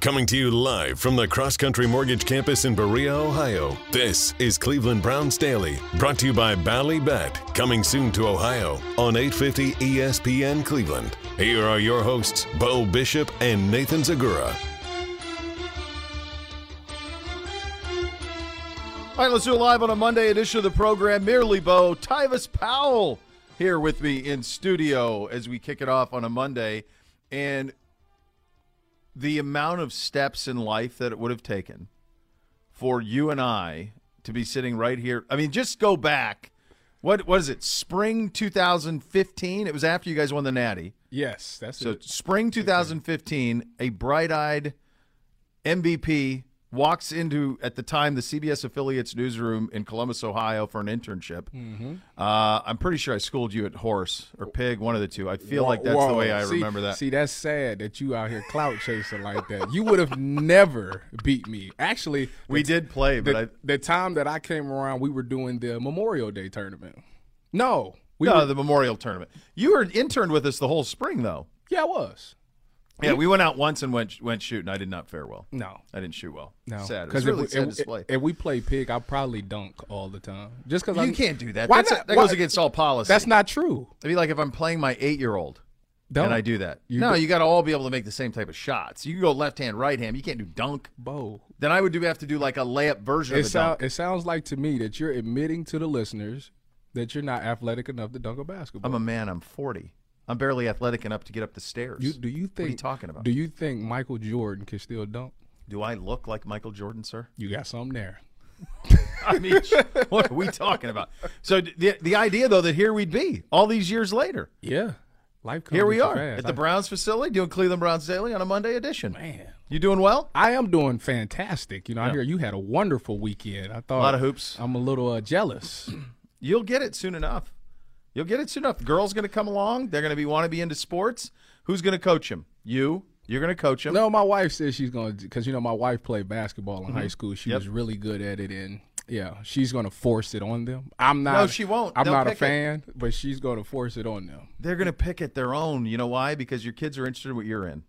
Coming to you live from the Cross Country Mortgage Campus in Berea, Ohio. This is Cleveland Browns Daily, brought to you by Bally Bet, coming soon to Ohio on 850 ESPN Cleveland. Here are your hosts, Bo Bishop and Nathan Zegura. All right, let's do it live on a Monday edition of the program. Merely Bo, Tyvis Powell here with me in studio as we kick it off on a Monday. And the amount of steps in life that it would have taken for you and I to be sitting right here. I mean, just go back. What was it? Spring 2015. It was after you guys won the Natty. Yes, that's it. So it. spring 2015, a bright-eyed MVP walks into at the time the CBS affiliates newsroom in Columbus, Ohio for an internship. Mm-hmm. Uh, I'm pretty sure I schooled you at horse or pig, one of the two. I feel like that's the way I See- remember that. See, that's sad that you out here clout chasing like that. You would have never beat me. Actually, we did play, but the, I the time that I came around, we were doing the Memorial Day tournament. No, we no were, the Memorial Tournament. You were interned with us the whole spring, though. yeah, I was. Yeah, we went out once and went went shooting. I did not fare well. No, I didn't shoot well. no, sad. It was if really we- sad if, display. if we play pig, I probably dunk all the time. Just because you can't do that. Why That's not? that Why- goes against all policy. That's not true. It'd be like if I'm playing my eight year old. Dunk. and I do that. You no, do- you got to all be able to make the same type of shots. You can go left hand, right hand. You can't do dunk. Bo. Then I would do have to do like a layup version It, of a sound, dunk. it sounds like to me that you're admitting to the listeners that you're not athletic enough to dunk a basketball. I'm a man. I'm 40. I'm barely athletic enough to get up the stairs. You, do you think? are you talking about? Do you think Michael Jordan can still dunk? do I look like Michael Jordan, sir? You got something there. I mean, what are we talking about? So the the idea though that here we'd be all these years later. Yeah, life. Comes Here we are fast. at the Browns facility doing Cleveland Browns Daily on a Monday edition. Man, You doing well? I am doing fantastic. You know, I hear you had a wonderful weekend. I thought A lot of hoops. I'm a little uh, jealous. You'll get it soon enough. You'll get it soon enough. The girl's going to come along. They're going to be want to be into sports. Who's going to coach him? You. You're going to coach him. no, my wife says she's going to because you know my wife played basketball in high school. She Mm-hmm. Yep. was really good at it, and yeah, she's going to force it on them. I'm not. No, she won't. I'm They'll not a pick it. fan, but she's going to force it on them. They're going to pick at their own. You know why? Because your kids are interested in what you're in.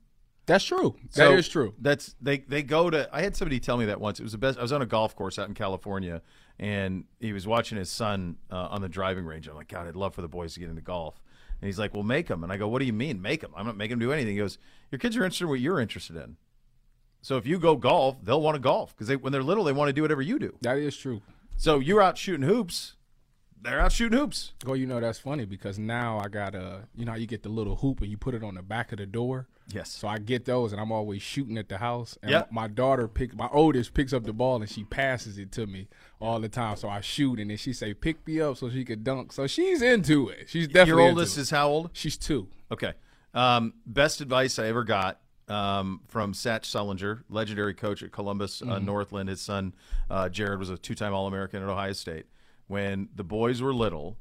That's true. So that is true. That's they they go to. I had somebody tell me that once. It was the best. I was on a golf course out in California, and he was watching his son uh, on the driving range. I'm like, God, I'd love for the boys to get into golf. And he's like, Well, make them. And I go, What do you mean, make them? I'm not making them do anything. He goes, Your kids are interested in what you're interested in. So if you go golf, they'll want to golf because they, when they're little, they want to do whatever you do. That is true. So you're out shooting hoops, they're out shooting hoops. Well, you know that's funny because now I got a, you know, how you get the little hoop and you put it on the back of the door. Yes. So I get those and I'm always shooting at the house. And Yep. my daughter pick my oldest picks up the ball and she passes it to me all the time. So I shoot and then she say pick me up so she could dunk. So she's into it. She's definitely Your oldest is how old? she's two. Okay. Um, best advice I ever got um, from Satch Sullinger, legendary coach at Columbus uh, Northland. His son uh, Jared was a two-time All-American at Ohio State. When the boys were little,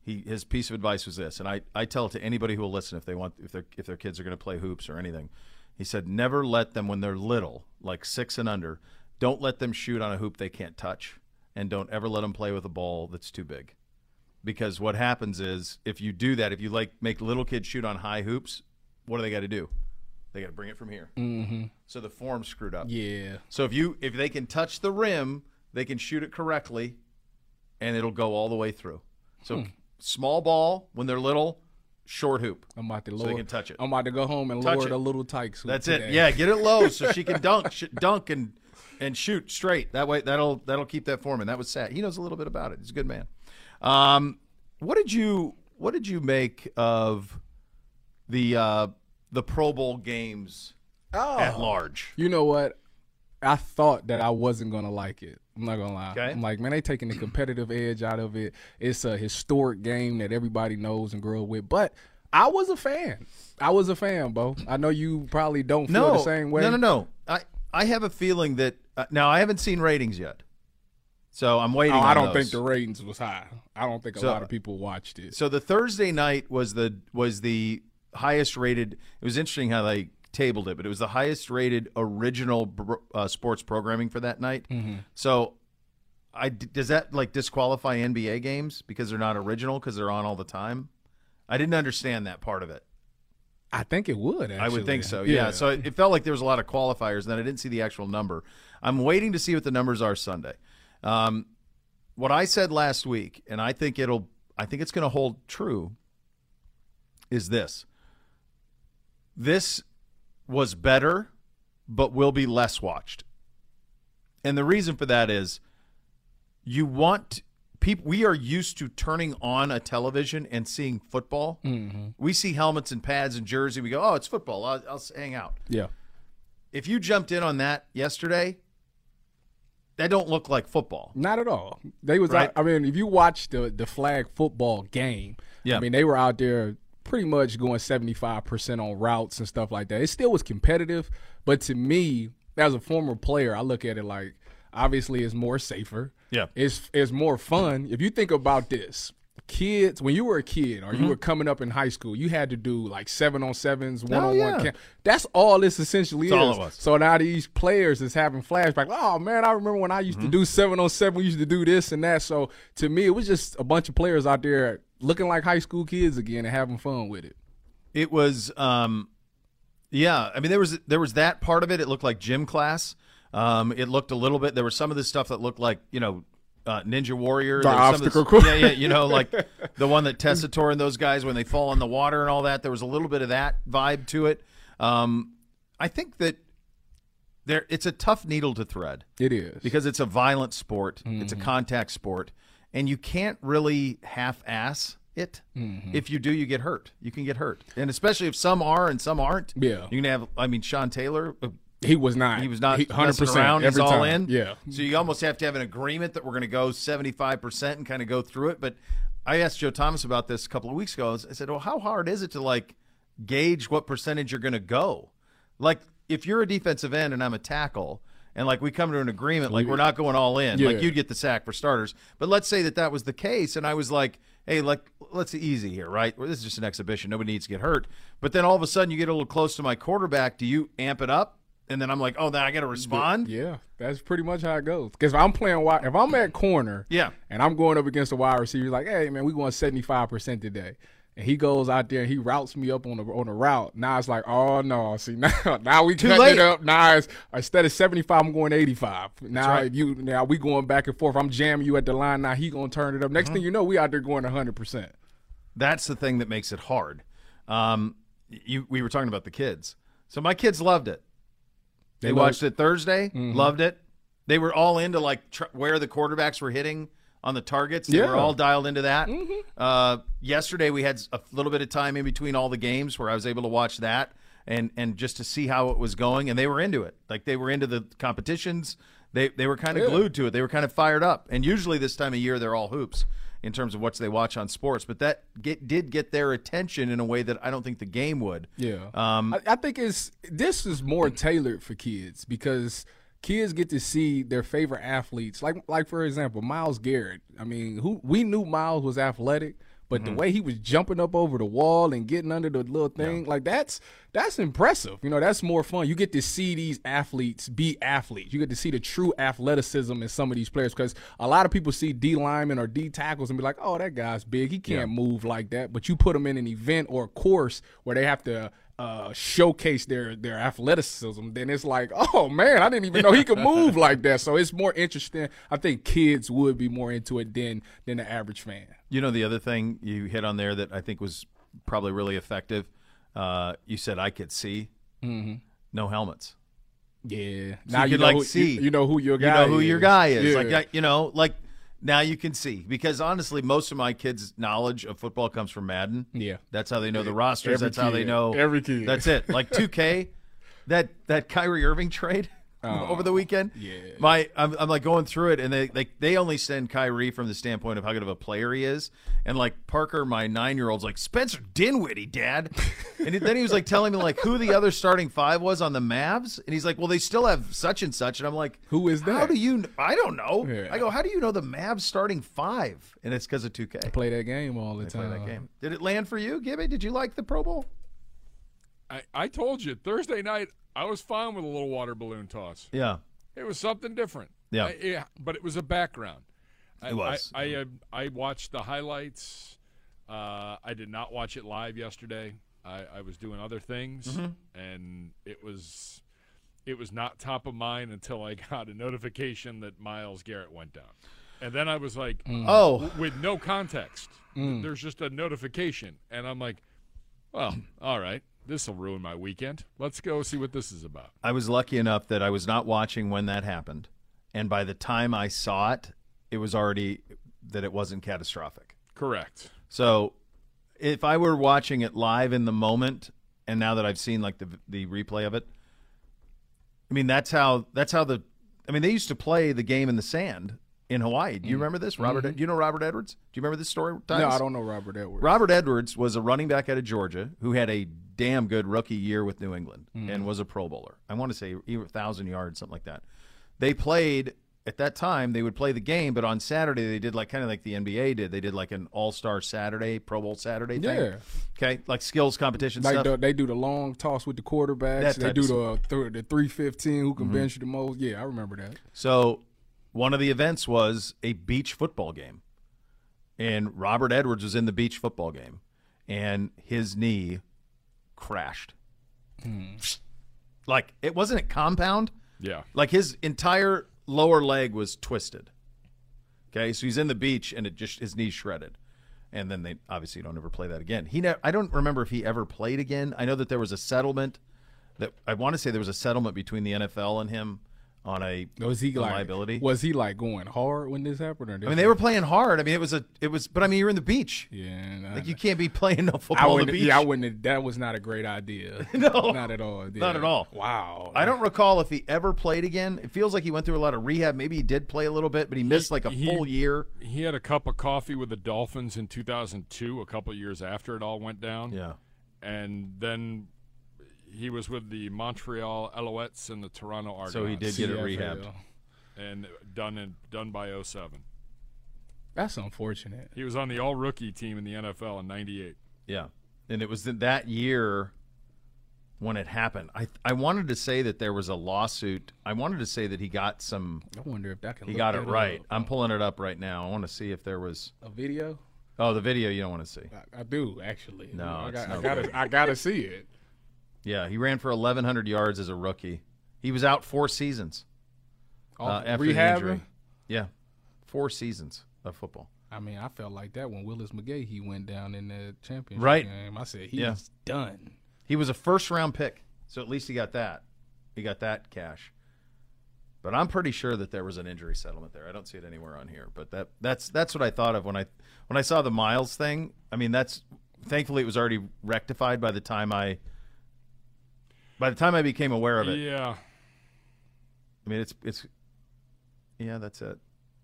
he his piece of advice was this, and I, I tell it to anybody who will listen if they want if their if their kids are going to play hoops or anything. He said, never let them when they're little, like six and under, don't let them shoot on a hoop they can't touch, and don't ever let them play with a ball that's too big because what happens is if you do that, if you like make little kids shoot on high hoops, what do they got to do? They got to bring it from here. Mm-hmm. So the form screwed up. Yeah. So if you if they can touch the rim, they can shoot it correctly, and it'll go all the way through. So small ball when they're little, short hoop. I'm about to So lower. they can touch it. I'm about to go home and Touch lower it. the little tykes. That's today. it. Yeah, get it low so she can dunk, sh- dunk and and shoot straight. That way, that'll that'll keep that form. And that was sad. He knows a little bit about it. He's a good man. Um, what did you what did you make of the uh, the Pro Bowl games at large? You know what? I thought that I wasn't gonna like it. I'm not gonna lie. Okay. I'm like, man, they taking the competitive edge out of it. It's a historic game that everybody knows and grew up with. But I was a fan. I was a fan, Bo. I know you probably don't feel No, the same way. no, no, no. I I have a feeling that uh, now I haven't seen ratings yet, so I'm waiting. Oh, I don't those. think the ratings was high. I don't think a So- lot of people watched it. So the Thursday night was the was the highest rated. It was interesting how they tabled it, but it was the highest rated original uh, sports programming for that night. So, I does that like disqualify NBA games because they're not original because they're on all the time? I didn't understand that part of it. I think it would. Actually. I would think so. Yeah. So it, it felt like there was a lot of qualifiers, and then I didn't see the actual number. I'm waiting to see what the numbers are Sunday. Um, what I said last week, and I think it'll, I think it's going to hold true, is this. This was better, but will be less watched. And the reason for that is you want people we are used to turning on a television and seeing football. Mm-hmm. We see helmets and pads and jersey. We go, "Oh, it's football. I'll, I'll hang out." Yeah. If you jumped in on that yesterday, that don't look like football. Not at all. They was. Right? Out, I mean, if you watch the the flag football game, Yeah. I mean, they were out there pretty much going seventy five percent on routes and stuff like that. It still was competitive, but to me, as a former player, I look at it like obviously it's more safer. Yeah. It's it's more fun. If you think about this, kids when you were a kid or Mm-hmm. you were coming up in high school, you had to do like seven on sevens, one on Oh, one camp. That's all this essentially all is. So now these players is having flashbacks. Oh man, I remember when I used Mm-hmm. to do seven on seven. We used to do this and that. So to me, it was just a bunch of players out there looking like high school kids again and having fun with it. It was, um, yeah. I mean, there was there was that part of it. It looked like gym class. Um, it looked a little bit. There was some of this stuff that looked like you know. Uh, Ninja Warrior, The There some of obstacle this- course. yeah, yeah, you know, like the one that Tessitore and those guys when they fall in the water and all that. There was a little bit of that vibe to it. Um, I think that there, it's a tough needle to thread. It is. because it's a violent sport. It's a Mm-hmm. contact sport, and you can't really half-ass it. Mm-hmm. If you do, you get hurt. You can get hurt, and especially if some are and some aren't. Yeah. you can have. I mean, Sean Taylor. uh, he was not. He was not hundred percent He's all time. in. Yeah. So you almost have to have an agreement that we're going to go seventy-five percent and kind of go through it. But I asked Joe Thomas about this a couple of weeks ago. I said, "Well, how hard is it to like gauge what percentage you're going to go? Like, if you're a defensive end and I'm a tackle." And like we come to an agreement, like we're not going all in. Like you'd get the sack for starters, but let's say that that was the case, and I was like, "Hey, like let's easy here, right? Well, this is just an exhibition. Nobody needs to get hurt." But then all of a sudden, you get a little close to my quarterback. Do you amp it up? And then I'm like, "Oh, then I got to respond." Yeah, that's pretty much how it goes. Because if I'm playing wide, if I'm at corner, Yeah. and I'm going up against a wide receiver, like, hey man, we going seventy five percent today, and he goes out there and he routes me up on the on the route. Now it's like, oh no, see now now we cutting late. it up. Now it's instead of seventy five, I'm going eighty five. Now right. if you now we going back and forth. I'm jamming you at the line. Now he gonna turn it up. Mm-hmm. Next thing you know, we out there going hundred percent. That's the thing that makes it hard. Um, you, we were talking about the kids. So my kids loved it. They, loved- watched it Thursday, loved it. They were all into like tr- where the quarterbacks were hitting on the targets. They were all dialed into that. Uh, yesterday we had a little bit of time in between all the games where I was able to watch that and and just to see how it was going. And they were into it. Like they were into the competitions. They they were kind of Yeah. glued to it. They were kind of fired up. And usually this time of year they're all hoops in terms of what they watch on sports. But that get, did get their attention in a way that I don't think the game would. Yeah. Um, I, I think it's this is more tailored for kids because kids get to see their favorite athletes. Like like for example, Myles Garrett. I mean, who we knew Myles was athletic, but Mm-hmm. the way he was jumping up over the wall and getting under the little thing, like that's that's impressive. You know, that's more fun. You get to see these athletes be athletes. You get to see the true athleticism in some of these players because a lot of people see D linemen or D tackles and be like, "Oh, that guy's big. He can't move like that." But you put them in an event or a course where they have to uh, showcase their their athleticism, then it's like, oh man, I didn't even know he could move like that. So it's more interesting. I think kids would be more into it than than the average fan. You know, the other thing you hit on there that I think was probably really effective. Uh, you said I could see. Mm-hmm. No helmets. Yeah, So you could, know like, who, see. You, you know who your guy. You know who is. your guy is. Yeah. Like you know, like now you can see because honestly, most of my kids' knowledge of football comes from Madden. Yeah. that's how they know the rosters. Every that's how they know Every kid. That's it. Like 2K, that that Kyrie Irving trade. Oh. over the weekend, Oh, yeah. My, I'm, I'm like going through it, and they, like they only send Kyrie from the standpoint of how good of a player he is, and like Parker, my nine year old's like Spencer Dinwiddie, Dad, and then he was like telling me like who the other starting five was on the Mavs, and he's like, well, they still have such and such, and I'm like, Who is that? How do you? kn- I don't know. Yeah. I go, how do you know the Mavs starting five? And it's because of 2K. play that game all the Play time. that game. Did it land for you, Gibby? Did you like the Pro Bowl? I, I told you Thursday night I was fine with a little water balloon toss. Yeah. It was something different. Yeah. I- yeah, but it was a background. I, It was. I I, uh, I watched the highlights. Uh, I did not watch it live yesterday. I, I was doing other things, Mm-hmm. and it was it was not top of mind until I got a notification that Myles Garrett went down, and then I was like, Oh, w- with no context. There's just a notification, and I'm like, well, all right, this will ruin my weekend. Let's go see what this is about. I was lucky enough that I was not watching when that happened, and by the time I saw it, it was already that it wasn't catastrophic. Correct. So, if I were watching it live in the moment, and now that I've seen like the the replay of it, I mean that's how that's how the I mean they used to play the game in the sand in Hawaii. Do you mm. remember this, Robert? Mm-hmm. Do you know Robert Edwards? Do you remember this story? No, I don't know Robert Edwards. Robert Edwards was a running back out of Georgia who had a damn good rookie year with New England and mm-hmm. was a Pro Bowler. I want to say either thousand yards, something like that. They played at that time. They would play the game, but on Saturday they did like kind of like the NBA did. They did like an All Star Saturday, Pro Bowl Saturday thing. Yeah. Okay, like skills competition Like stuff. the, they do the long toss with the quarterbacks. They do the th- the three fifteen who can mm-hmm. bench you the most. Yeah, I remember that. So one of the events was a beach football game. And Robert Edwards was in the beach football game and his knee crashed. Hmm. Like it wasn't a compound, Yeah. like his entire lower leg was twisted. Okay, so he's in the beach and it just his knee shredded. And then they obviously don't ever play that again. He ne- I don't remember if he ever played again. I know that there was a settlement that I want to say there was a settlement between the NFL and him on a Was he like liability. Was he like going hard when this happened? Or I mean, they were playing hard. I mean, it was a, it was, but I mean, you're in the beach. Yeah, I- Like you can't be playing no football on the beach. Yeah, I wouldn't. That was not a great idea. No. not at all. Not at all. Wow. I don't recall if he ever played again. It feels like he went through a lot of rehab. Maybe he did play a little bit, but he missed like a he- full year. He had a cup of coffee with the Dolphins in 2002, a couple years after it all went down. Yeah. And then he was with the Montreal Alouettes and the Toronto Argonauts. So he did get it rehabbed. And done in, done by 07. That's unfortunate. He was on the all rookie team in the NFL in 98. Yeah. And it was in that year when it happened. I I wanted to say that there was a lawsuit. I wanted to say that he got some I wonder if that can. he look got it right. up. I'm pulling it up right now. I want to see if there was a video. Oh, the video you don't want to see. I, I do actually. No, I, it's got, no I gotta. I gotta see it. Yeah, he ran for 1100 yards as a rookie. He was out 4 seasons. uh, after the rehabbing? injury. Yeah, four seasons of football. I mean, I felt like that when Willis McGahee he went down in the championship Right. game. I said he's Yeah. done. He was a first round pick, so at least he got that. He got that cash. But I'm pretty sure that there was an injury settlement there. I don't see it anywhere on here, but that that's that's what I thought of when I when I saw the Myles thing. I mean, that's thankfully it was already rectified by the time I by the time I became aware of it. Yeah. I mean, it's it's yeah, that's it.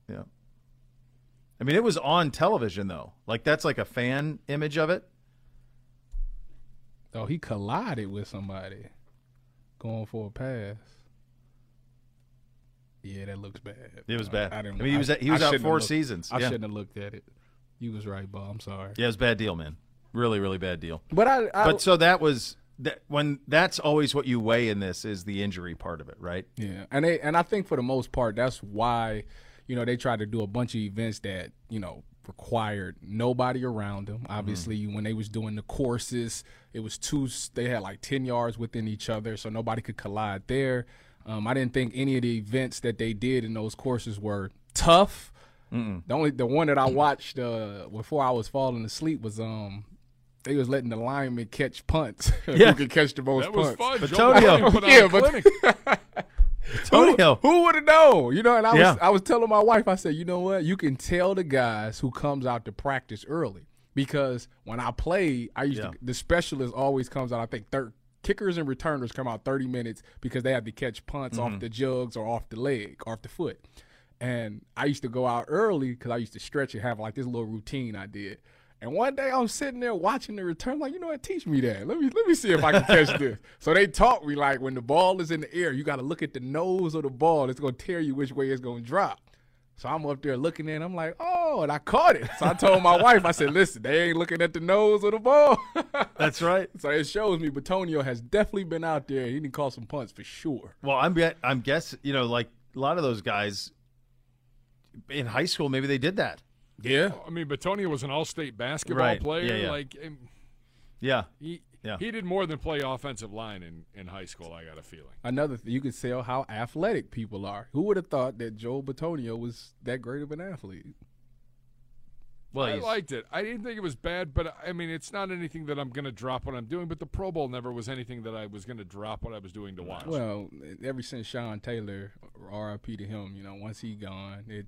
Yeah. I mean, it was on television though. Like that's like a fan image of it. Oh, he collided with somebody going for a pass. Yeah, that looks bad. It was bad. I, I, didn't. mean, he was he was I out four looked- seasons. I yeah. shouldn't have looked at it. You was right, Bob. I'm sorry. yeah, it was a bad deal, man. Really, really bad deal. But I, I But so that was that when that's always what you weigh in this is the injury part of it, right? Yeah, and they and I think for the most part that's why, you know, they tried to do a bunch of events that you know required nobody around them. Obviously, when they was doing the courses, it was two. They had like ten yards within each other, so nobody could collide there. Um, I didn't think any of the events that they did in those courses were tough. The only the one that I watched uh, before I was falling asleep was um. They was letting the linemen catch punts. Yeah. Who could catch the most That was punts? fun. But Joe Tonio- Biden put on Yeah, but- clinic. Tonio. Who, would have known? You know, and I Yeah. was I was telling my wife, I said, you know what? You can tell the guys who comes out to practice early because when I play, I used Yeah. to the specialist always comes out. I think third kickers and returners come out 30 minutes because they have to catch punts Mm-hmm. off the jugs or off the leg, off the foot. And I used to go out early because I used to stretch and have like this little routine I did. And one day I'm sitting there watching the return, like, you know what, teach me that. Let me let me see if I can catch this. So they taught me like when the ball is in the air, you gotta look at the nose of the ball. It's gonna tell you which way it's gonna drop. So I'm up there looking at it, I'm like, oh, and I caught it. So I told my wife, I said, listen, they ain't looking at the nose of the ball. That's right. so it shows me Bitonio has definitely been out there. He didn't call some punts for sure. Well, I'm I'm guess you know like a lot of those guys in high school maybe they did that. Yeah. I mean, Bitonio was an all-state basketball Right. player. Yeah, yeah. Like, Yeah. he Yeah. He did more than play offensive line in, in high school, I got a feeling. Another thing, you could tell how athletic people are. Who would have thought that Joel Bitonio was that great of an athlete? Well, I liked it. I didn't think it was bad, but I mean, it's not anything that I'm going to drop what I'm doing. But the Pro Bowl never was anything that I was going to drop what I was doing to watch. Well, ever since Sean Taylor, R.I.P. to him, you know, once he gone, it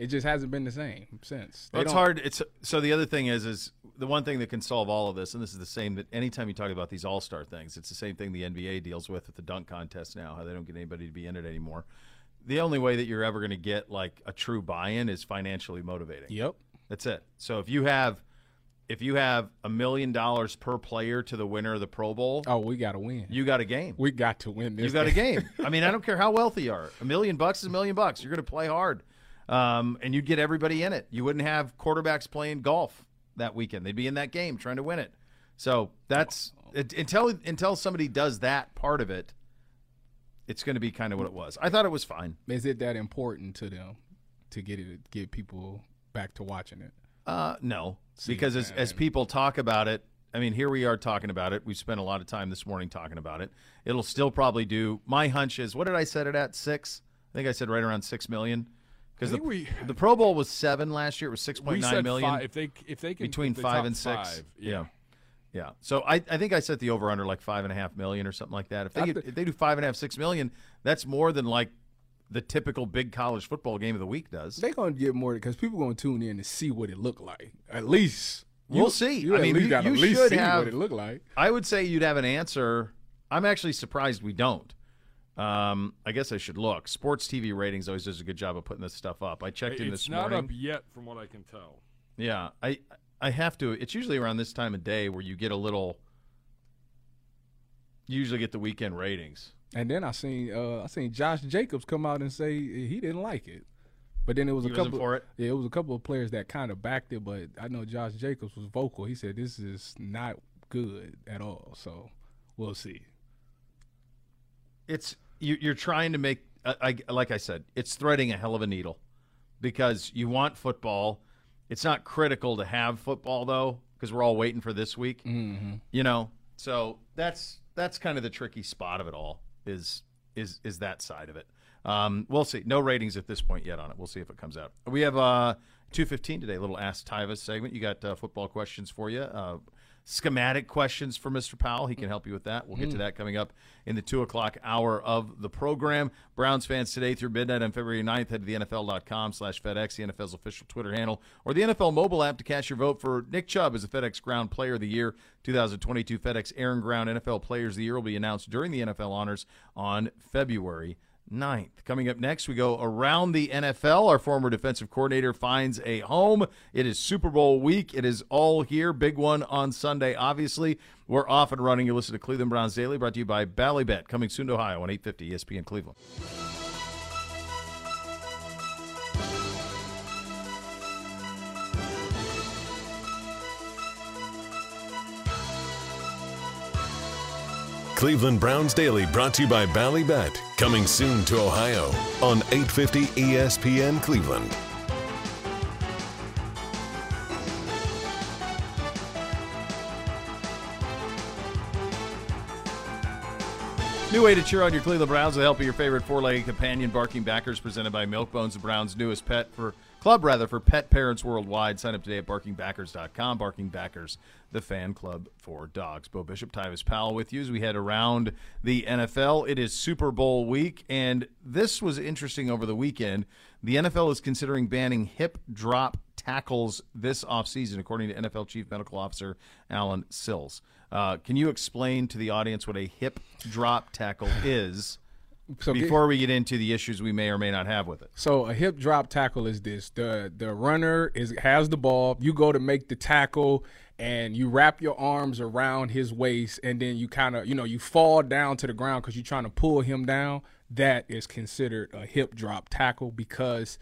it just hasn't been the same since. Well, it's hard. It's so the other thing is is the one thing that can solve all of this, and this is the same that anytime you talk about these all star things, it's the same thing the NBA deals with at the dunk contest now, how they don't get anybody to be in it anymore. The only way that you're ever going to get like a true buy in is financially motivating. Yep. That's it. So if you have if you have a million dollars per player to the winner of the Pro Bowl, Oh, we got to win. you got a game. we got to win this. You got a game. I mean, I don't care how wealthy you are. A million bucks is a million bucks. You're going to play hard, um, and you'd get everybody in it. You wouldn't have quarterbacks playing golf that weekend. They'd be in that game trying to win it. So that's it, until until somebody does that part of it, it's going to be kind of what it was. I thought it was fine. Is it that important to them to get it get people back to watching it? Uh, no, because as, as people talk about it, I mean, here we are talking about it. We spent a lot of time this morning talking about it. It'll still probably do. My hunch is, what did I set it at? Six? I think I said right around six million. Because the, we- the Pro Bowl was seven last year. It was six we point nine said million five, if they if they can between the five and six. five, yeah. yeah, So I, I think I set the over under like five and a half million or something like that. If they get, if they do five and a half six million, that's more than like the typical big college football game of the week does. They're gonna get more because people gonna tune in to see what it looked like. At least We'll You- see. You I mean, least you- gotta you at least should see have- what it looked like. I would say you'd have an answer. I'm actually surprised we don't. Um, I guess I should look. Sports TV ratings always does a good job of putting this stuff up. I checked in this morning. It's not up yet, from what I can tell. Yeah, I I have to. It's usually around this time of day where you get a little. You usually get the weekend ratings. And then I seen uh, I seen Josh Jacobs come out and say he didn't like it. But then it was He a couple for it? Yeah, it was a couple of players that kind of backed it, but I know Josh Jacobs was vocal. He said this is not good at all. So we'll see. It's you, you're trying to make. I, I like I said, it's threading a hell of a needle because you want football. It's not critical to have football though, because we're all waiting for this week. Mm-hmm. You know, so that's that's kind of the tricky spot of it all. Is is is that side of it? Um, we'll see. No ratings at this point yet on it. We'll see if it comes out. We have uh, two fifteen today. A little Ask Tyvis segment. You got uh, football questions for you. Uh, schematic questions for Mr. Powell. He can help you with that. We'll get to mm. that coming up in the 2 o'clock hour of the program. Browns fans today through midnight on February 9th, head to the NFL.com slash FedEx, the NFL's official Twitter handle, or the NFL mobile app to cast your vote for Nick Chubb as the FedEx Ground Player of the Year 2022. FedEx Air and Ground NFL Players of the Year will be announced during the NFL honors on February 9th. Coming up next, we go around the NFL. Our former defensive coordinator finds a home. It is Super Bowl week. It is all here. Big one on Sunday, obviously. We're off and running. You listen to Cleveland Browns Daily, brought to you by Ballybet, coming soon to Ohio on 850 ESPN Cleveland. Cleveland Browns Daily brought to you by Ballybet, coming soon to Ohio on 850 ESPN Cleveland. New way to cheer on your Cleveland Browns with the help of your favorite four-legged companion, Barking Backers, presented by Milk Bones, the Browns' newest pet for club, rather for pet parents worldwide. Sign up today at barkingbackers.com. Barking Backers, the fan club for dogs. Bo Bishop, Tyvis Powell with you as we head around the NFL. It is Super Bowl week, and this was interesting over the weekend. The NFL is considering banning hip drop tackles this offseason, according to NFL Chief Medical Officer Allen Sills. Uh, can you explain to the audience what a hip drop tackle is So get- before we get into the issues we may or may not have with it? So a hip drop tackle is this: the the runner is has the ball. You go to make the tackle, and you wrap your arms around his waist, and then you kind of you know you fall down to the ground because you're trying to pull him down. That is considered a hip drop tackle because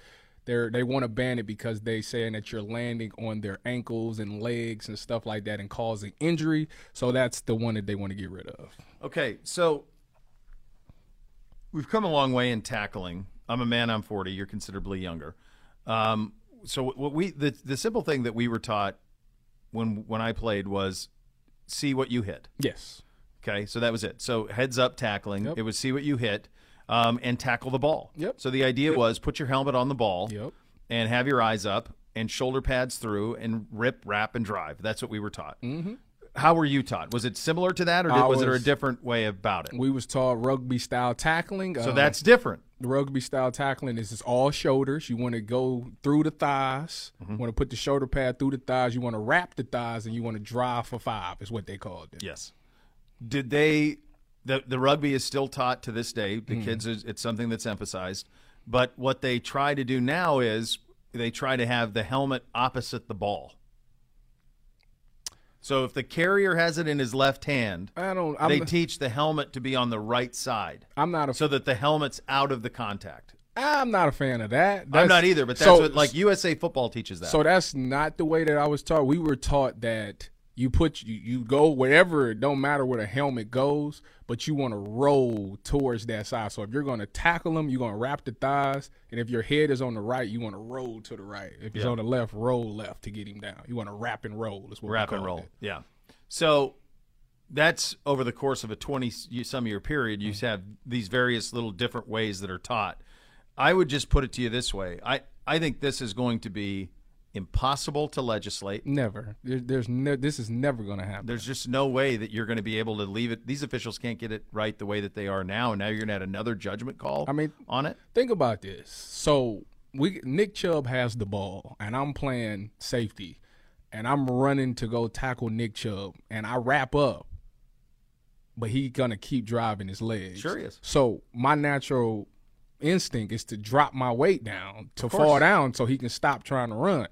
they're they want to ban it because they saying that you're landing on their ankles and legs and stuff like that and causing injury. So that's the one that they want to get rid of. Okay, so we've come a long way in tackling. I'm a man. I'm 40. You're considerably younger. Um, so what we the the simple thing that we were taught when when I played was see what you hit. Yes. Okay, so that was it. So heads up tackling. Yep. It was see what you hit, um, and tackle the ball. Yep. So the idea was put your helmet on the ball. Yep. And have your eyes up and shoulder pads through and rip, wrap, and drive. That's what we were taught. Mm-hmm. How were you taught? Was it similar to that, or did, I was, there a different way about it? We was taught rugby style tackling. So uh, that's different. rugby style tackling is it's all shoulders. You want to go through the thighs. Mm-hmm. You want to put the shoulder pad through the thighs. You want to wrap the thighs, and you want to drive for five. Is what they called it. Yes. Did they? The the rugby is still taught to this day. The kids, is, it's something that's emphasized. But what they try to do now is they try to have the helmet opposite the ball. So if the carrier has it in his left hand, I don't. I'm, they teach the helmet to be on the right side, I'm not a. so that the helmet's out of the contact. I'm not a fan of that. I'm not either, but that's so- what like USA football teaches that. So that's not the way that I was taught. We were taught that you put you, you go wherever it don't matter where the helmet goes, but you want to roll towards that side. So if you're going to tackle them, you're going to wrap the thighs, and if your head is on the right, you want to roll to the right. If it's Yeah. on the left, roll left to get him down. You want to wrap and roll. Is what we wrap and roll. it. Yeah. So that's over the course of a 20 some year period. You mm. have these various little different ways that are taught. I would just put it to you this way. I, I think this is going to be impossible to legislate. Never. There, there's no. This is never going to happen. There's just no way that you're going to be able to leave it. These officials can't get it right the way that they are now, and now you're going to add another judgment call. I mean- on it. think about this. So we Nick Chubb has the ball, and I'm playing safety, and I'm running to go tackle Nick Chubb, and I wrap up, but he gonna keep driving his legs. Sure is. So my natural instinct is to drop my weight down to fall down so he can stop trying to run.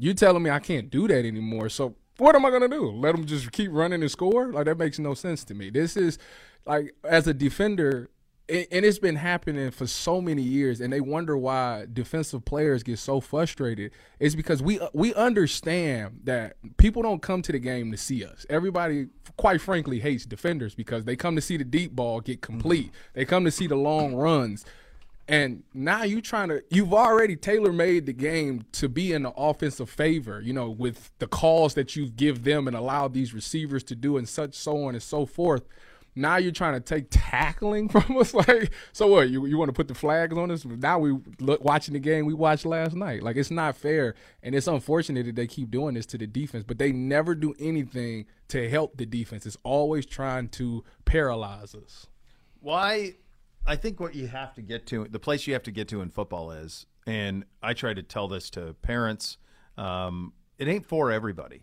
You telling me I can't do that anymore? So what am I gonna do? Let them just keep running and score? Like that makes no sense to me. This is like as a defender, and it's been happening for so many years, and they wonder why defensive players get so frustrated. It's because we we understand that people don't come to the game to see us. Everybody, quite frankly, hates defenders because they come to see the deep ball get mm-hmm. complete. They come to see the long runs. And now you trying to you've already tailor made the game to be in the offensive favor, you know, with the calls that you give them and allow these receivers to do and such so on and so forth. Now you're trying to take tackling from us, like so. What you you want to put the flags on us? Now we look watching the game we watched last night. Like it's not fair, and it's unfortunate that they keep doing this to the defense, but they never do anything to help the defense. It's always trying to paralyze us. Why? I think what you have to get to, the place you have to get to in football is, and I try to tell this to parents, um, it ain't for everybody.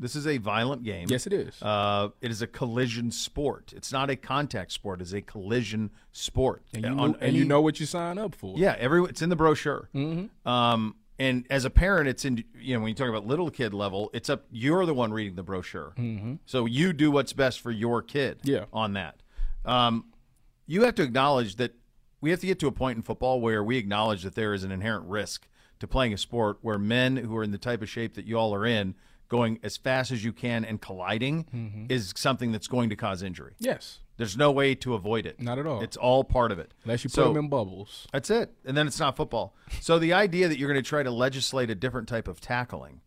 This is a violent game. Yes, it is. Uh, it is a collision sport. It's not a contact sport. It's a collision sport. And you, On know, and you know what you sign up for. yeah, every it's in the brochure. Mm-hmm. Um, and as a parent, it's in you know when you talk about little kid level, it's up. You're the one reading the brochure, mm-hmm. so you do what's best for your kid. Yeah. on that. Um, you have to acknowledge that we have to get to a point in football where we acknowledge that there is an inherent risk to playing a sport where men who are in the type of shape that you all are in, going as fast as you can and colliding, Mm-hmm. is something that's going to cause injury. Yes. There's no way to avoid it. Not at all. It's all part of it. Unless you put So- them in bubbles. that's it. And then it's not football. So the idea that you're going to try to legislate a different type of tackling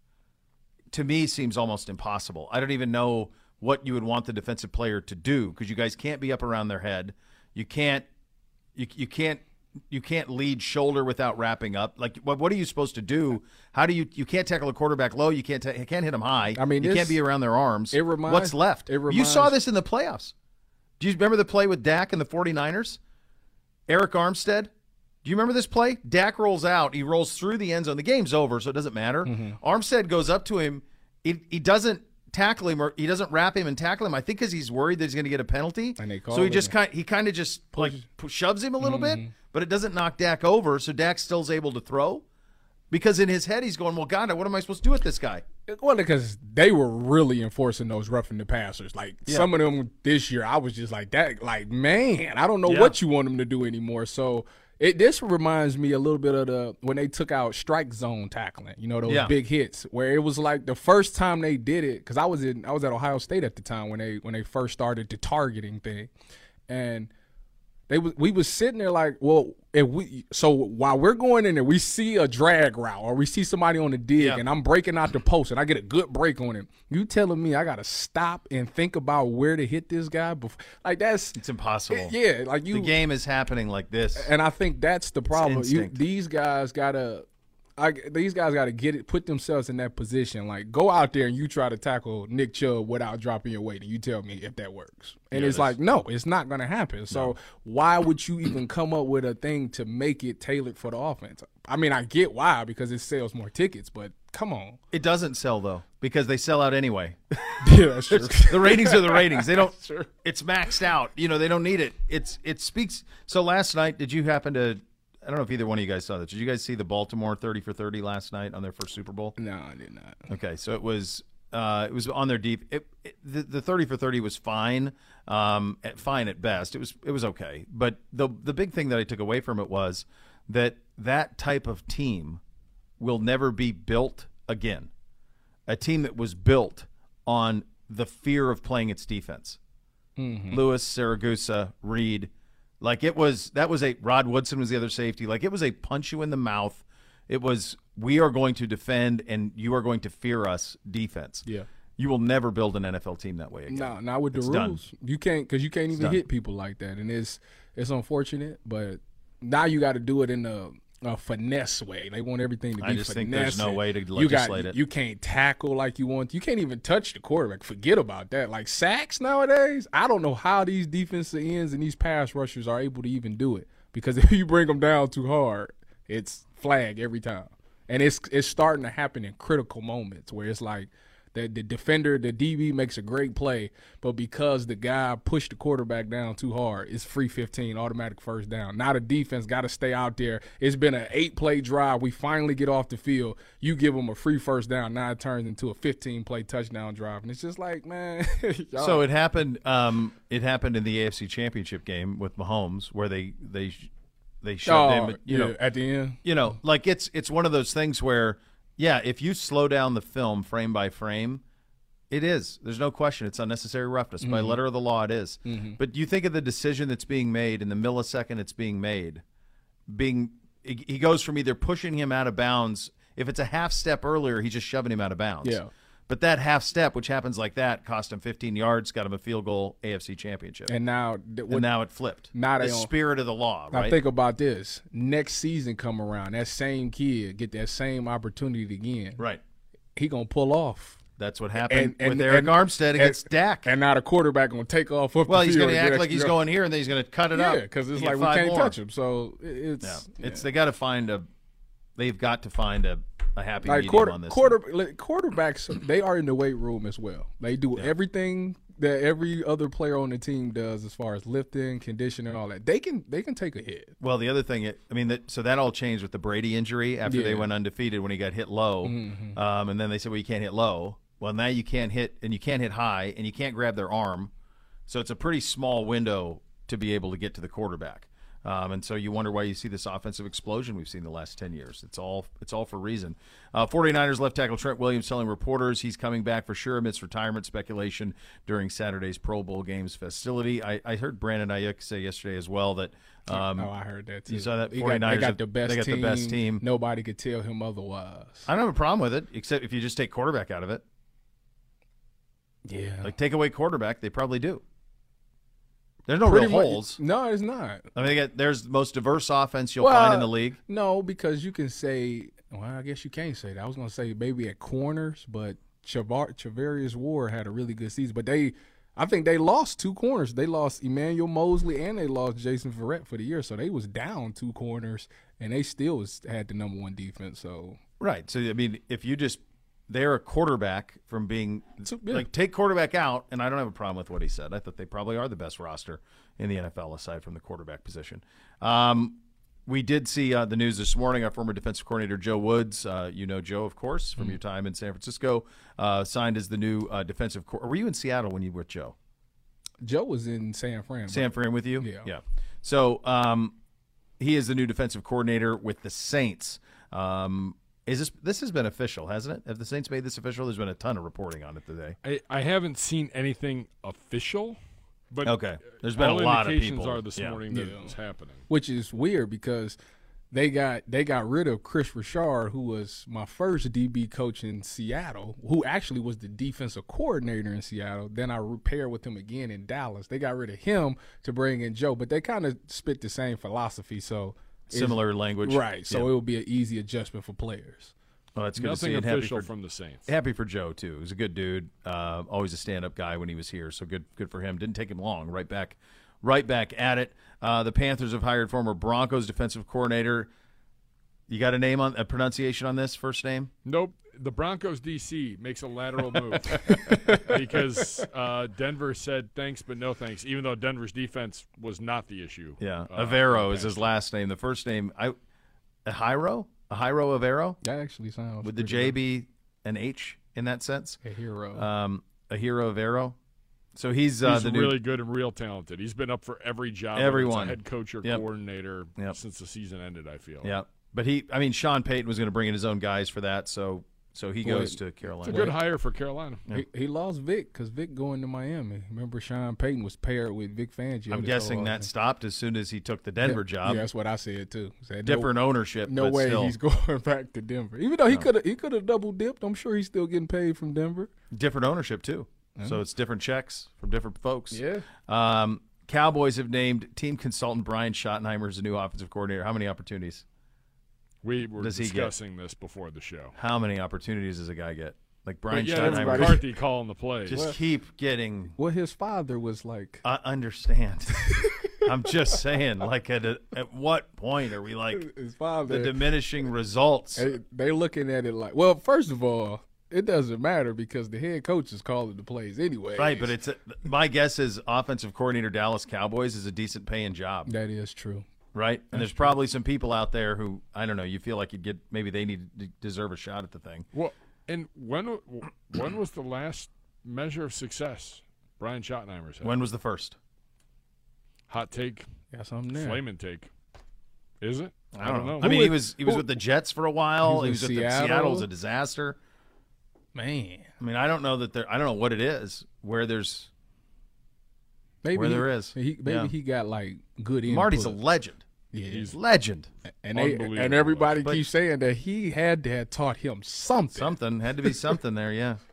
to me seems almost impossible. I don't even know what you would want the defensive player to do because you guys can't be up around their head. You can't you, you can't you can't lead shoulder without wrapping up. Like what what are you supposed to do? How do you you can't tackle a quarterback low, you can't ta- you can't hit them high. I mean, you can't be around their arms. it reminds- What's left? it you saw this in the playoffs. Do you remember the play with Dak and the 49ers? Arik Armstead. Do you remember this play? Dak rolls out. He rolls through the end zone. The game's over, so it doesn't matter. Mm-hmm. Armstead goes up to him. He, he doesn't tackle him or he doesn't wrap him and tackle him. I think because he's worried that he's going to get a penalty. And they call so he just kind he kind of just like shoves him a little bit, mm-hmm. but it doesn't knock Dak over. So Dak still's able to throw because in his head he's going, "Well, God, what am I supposed to do with this guy?" Well, because they were really enforcing those roughing the passers. Like some of them this year, I was just like that. Like man, I don't know Yeah. what you want them to do anymore. So it this reminds me a little bit of the when they took out strike zone tackling. You know those Yeah. big hits where it was like the first time they did it because I was in I was at Ohio State at the time when they when they first started the targeting thing, and They was we was sitting there like, well, if we so while we're going in there, we see a drag route or we see somebody on the dig, Yeah. and I'm breaking out the post, and I get a good break on him. You telling me I gotta stop and think about where to hit this guy? Before, like that's It's impossible. yeah, like you. The game is happening like this. and I think that's the problem. You, these guys gotta, I, these guys gotta get it, put themselves in that position. Like go out there and you try to tackle Nick Chubb without dropping your weight, and you tell me if that works. And it's like no, it's not gonna happen. So why would you even come up with a thing to make it tailored for the offense? I mean, I get why because it sells more tickets, but come on, It doesn't sell though because they sell out anyway. yeah, that's true. the ratings are the ratings. They don't. It's maxed out. You know they don't need it. It's it speaks. So last night, did you happen to? I don't know if either one of you guys saw this. Did you guys see the Baltimore thirty for thirty last night on their first Super Bowl? no, I did not. Okay, so it was uh, it was on their deep. It, it, the, the thirty for thirty was fine, um, at, fine at best. It was it was okay, but the the big thing that I took away from it was that that type of team will never be built again. A team that was built on the fear of playing its defense. Lewis, Siragusa, Reed, like it was that was a Rod Woodson was the other safety. Like it was a punch you in the mouth. It was we are going to defend and you are going to fear us defense. Yeah. You will never build an NFL team that way again. No, not with the It's rules. done. You can't because you can't even hit people like that, and it's it's unfortunate. But now you got to do it in a, a finesse way. They want everything to be I just think there's no way to you got, legislate it. You can't tackle like you want. You can't even touch the quarterback. Forget about that. Like sacks nowadays, I don't know how these defensive ends and these pass rushers are able to even do it because if you bring them down too hard, it's flag every time, and it's it's starting to happen in critical moments where it's like the, the defender, the DB makes a great play, but because the guy pushed the quarterback down too hard, it's free 15, automatic first down. Now the defense got to stay out there. It's been an eight play drive. We finally get off the field. You give them a free first down. Now it turns into a 15 play touchdown drive. And it's just like, man. So it happened. Um, it happened in the AFC Championship game with Mahomes, where they they they shoved oh, him. You yeah, know, at the end. you know, like it's it's one of those things where, yeah, if you slow down the film frame by frame, it is. There's no question. It's unnecessary roughness by Mm-hmm. letter of the law. It is. But you think of the decision that's being made in the millisecond it's being made, being he he goes from either pushing him out of bounds. If it's a half step earlier, he's just shoving him out of bounds. Yeah. But that half step, which happens like that, cost him 15 yards, got him a field goal, AFC Championship. And, And now, what, now it flipped. now the spirit of the law, Now right? think about this. Next season come around, that same kid get that same opportunity again. right. He gonna pull off. That's what happened And- and- with Arik and- Armstead and- against Dak. And now the quarterback gonna take off well, he's going to act like he's going here, and then he's going to cut it up. Yeah, because it's like we can't more. touch him. So it- Yeah, it's it's they got to find a. They've got to find a, a happy like medium quarter, on this. quarter like, quarterbacks. They are in the weight room as well. They do everything that every other player on the team does as far as lifting, conditioning, all that. They can they can take a hit. Well, the other thing, I mean, that so that all changed with the Brady injury after they Yeah. Mm-hmm. went undefeated when he got hit low, um, and then they said, well, you can't hit low. Well, now you can't hit, and you can't hit high, and you can't grab their arm. So it's a pretty small window to be able to get to the quarterback. Um, and so you wonder why you see this offensive explosion we've seen the last 10 years. It's all it's all for reason. Uh, 49ers left tackle Trent Williams telling reporters he's coming back for sure amidst retirement speculation during Saturday's Pro Bowl games festivity. I, I heard Brandon Aiyuk say yesterday as well that um, oh, I heard that too. you saw that? He got, they got the best they got the team. best team. Nobody could tell him otherwise. I don't have a problem with it, except if you just take quarterback out of it. Yeah, Like take away quarterback, they probably do. There's no real much- holes. No, it's not. I mean, there's the most diverse offense you'll Well, find in the league. No, because you can say. Well, I guess you can't say that. I was going to say maybe at corners, but Chavar- Charvarius Ward had a really good season. But they, I think they lost two corners. They lost Emmanuel Moseley and they lost Jason Verrett for the year. So they was down two corners, and they still was, had the number one defense. So Right. So I mean, if you just they're a quarterback from being So, yeah. like take quarterback out, and I don't have a problem with what he said. I thought they probably are the best roster in the NFL aside from the quarterback position. Um, we did see uh, the news this morning. Our former defensive coordinator Joe Woods, uh, you know Joe, of course, from your time in San Francisco, uh, signed as the new uh, defensive. Co- were you in Seattle when you were with Joe? Joe was in San Fran. San Fran with you? Yeah. Yeah. So um, he is the new defensive coordinator with the Saints. Um, is this this has been official, hasn't it? Have the Saints made this official? There's been a ton of reporting on it today. I, I haven't seen anything official, But Okay. There's been a lot of indications people. are this Yeah. morning that Yeah. it was happening. which is weird because they got they got rid of Kris Richard, who was my first DB coach in Seattle, who actually was the defensive coordinator in Seattle. Then I repaired with him again in Dallas. They got rid of him to bring in Joe, but they kind of spit the same philosophy, so it's- Similar language. right? So Yeah. it will be an easy adjustment for players. Well, that's good to see. Nothing happy official for, from the Saints. happy for Joe too. He's a good dude. Uh, always a stand-up guy when he was here. So good, good for him. Didn't take him long. Right back, right back at it. Uh, the Panthers have hired former Broncos defensive coordinator. You got a name on a pronunciation on this first name? Nope. The Broncos DC makes a lateral move because uh, Denver said thanks but no thanks, even though Denver's defense was not the issue. Yeah, Uh, Avero is his last name. The first name, I, Ahiro, Ahiro Avero. That actually sounds Would the J be an H in that sense? good. a hero? Um, Ahiro Avero. So he's, uh, He's the new really good and real talented. He's been up for every job, Everyone. whether it's a head coach or Yep. coordinator Yep. since the season ended. I feel. Yeah, but he, I mean, Sean Payton was going to bring in his own guys for that, so so he Boy, goes to It's Carolina. a good hire for Carolina. he, he lost Vic because Vic going to Miami. Remember, Sean Payton was paired with Vic Fangio. I'm guessing that thing. stopped as soon as he took the Denver job. Yeah, that's what I said too. Said, Different ownership, No, no but way still he's going back to Denver. Even though he could have he could have double dipped. I'm sure he's still getting paid from Denver. different ownership too. So it's different checks from different folks. Yeah. Um, Cowboys have named team consultant Brian Schottenheimer as the new offensive coordinator. How many opportunities? We were Does he get- discussing this before the show. How many opportunities does a guy get? Like Brian But yeah, Schottenheimer. McCarthy calling the plays. Just keep getting. Well, his father was like, I understand. I'm just saying. Like at a, at what point are we like his the diminishing results? They're looking at it like, well, first of all, it doesn't matter because the head coach is calling the plays anyway. Right, but it's a, my guess is offensive coordinator Dallas Cowboys is a decent paying job, that is true. Right? And there's probably some people out there who I don't know. You feel like you'd get maybe they need to deserve a shot at the thing. Well, and when when was the last measure of success Brian Schottenheimer's had? When was the first? Hot take, Got something there. flaming take. Is it? I don't, know. know. I mean, Who he was- was he was who- with the Jets for a while. He He was was in with the Seattle. Seattle. It was a disaster. Man, I mean, I don't know that there. I don't know what it is. Where there's maybe Where he, there is. He, maybe Yeah. he got like good input. Marty's a legend. Yeah. He's Legend. and they, and everybody But- keeps saying that he had to have taught him something. Something had to be something there. Yeah.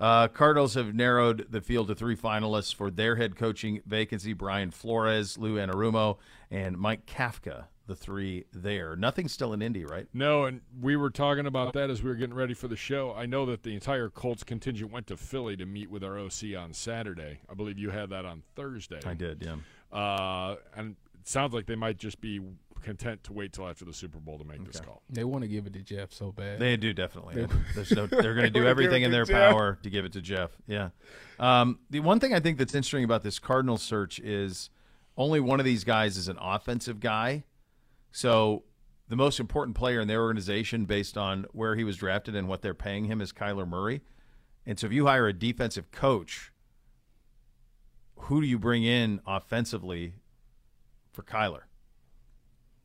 Uh, Cardinals have narrowed the field to three finalists for their head coaching vacancy: Brian Flores, Lou Anarumo, and Mike Kafka. The three there. Nothing's still in Indy, right? No, and we were talking about that as we were getting ready for the show. I know that the entire Colts contingent went to Philly to meet with our OC on Saturday. I believe you had that on Thursday. I did. Yeah. Uh, and it sounds like they might just be content to wait till after the Super Bowl to make this call. They want to give it to Jeff so bad. They do definitely. There's no, they're going to do everything in their Jeff. power to give it to Jeff. Yeah. Um, the one thing I think that's interesting about this Cardinal search is only one of these guys is an offensive guy. So the most important player in their organization, based on where he was drafted and what they're paying him, is Kyler Murray. And so if you hire a defensive coach, who do you bring in offensively for Kyler?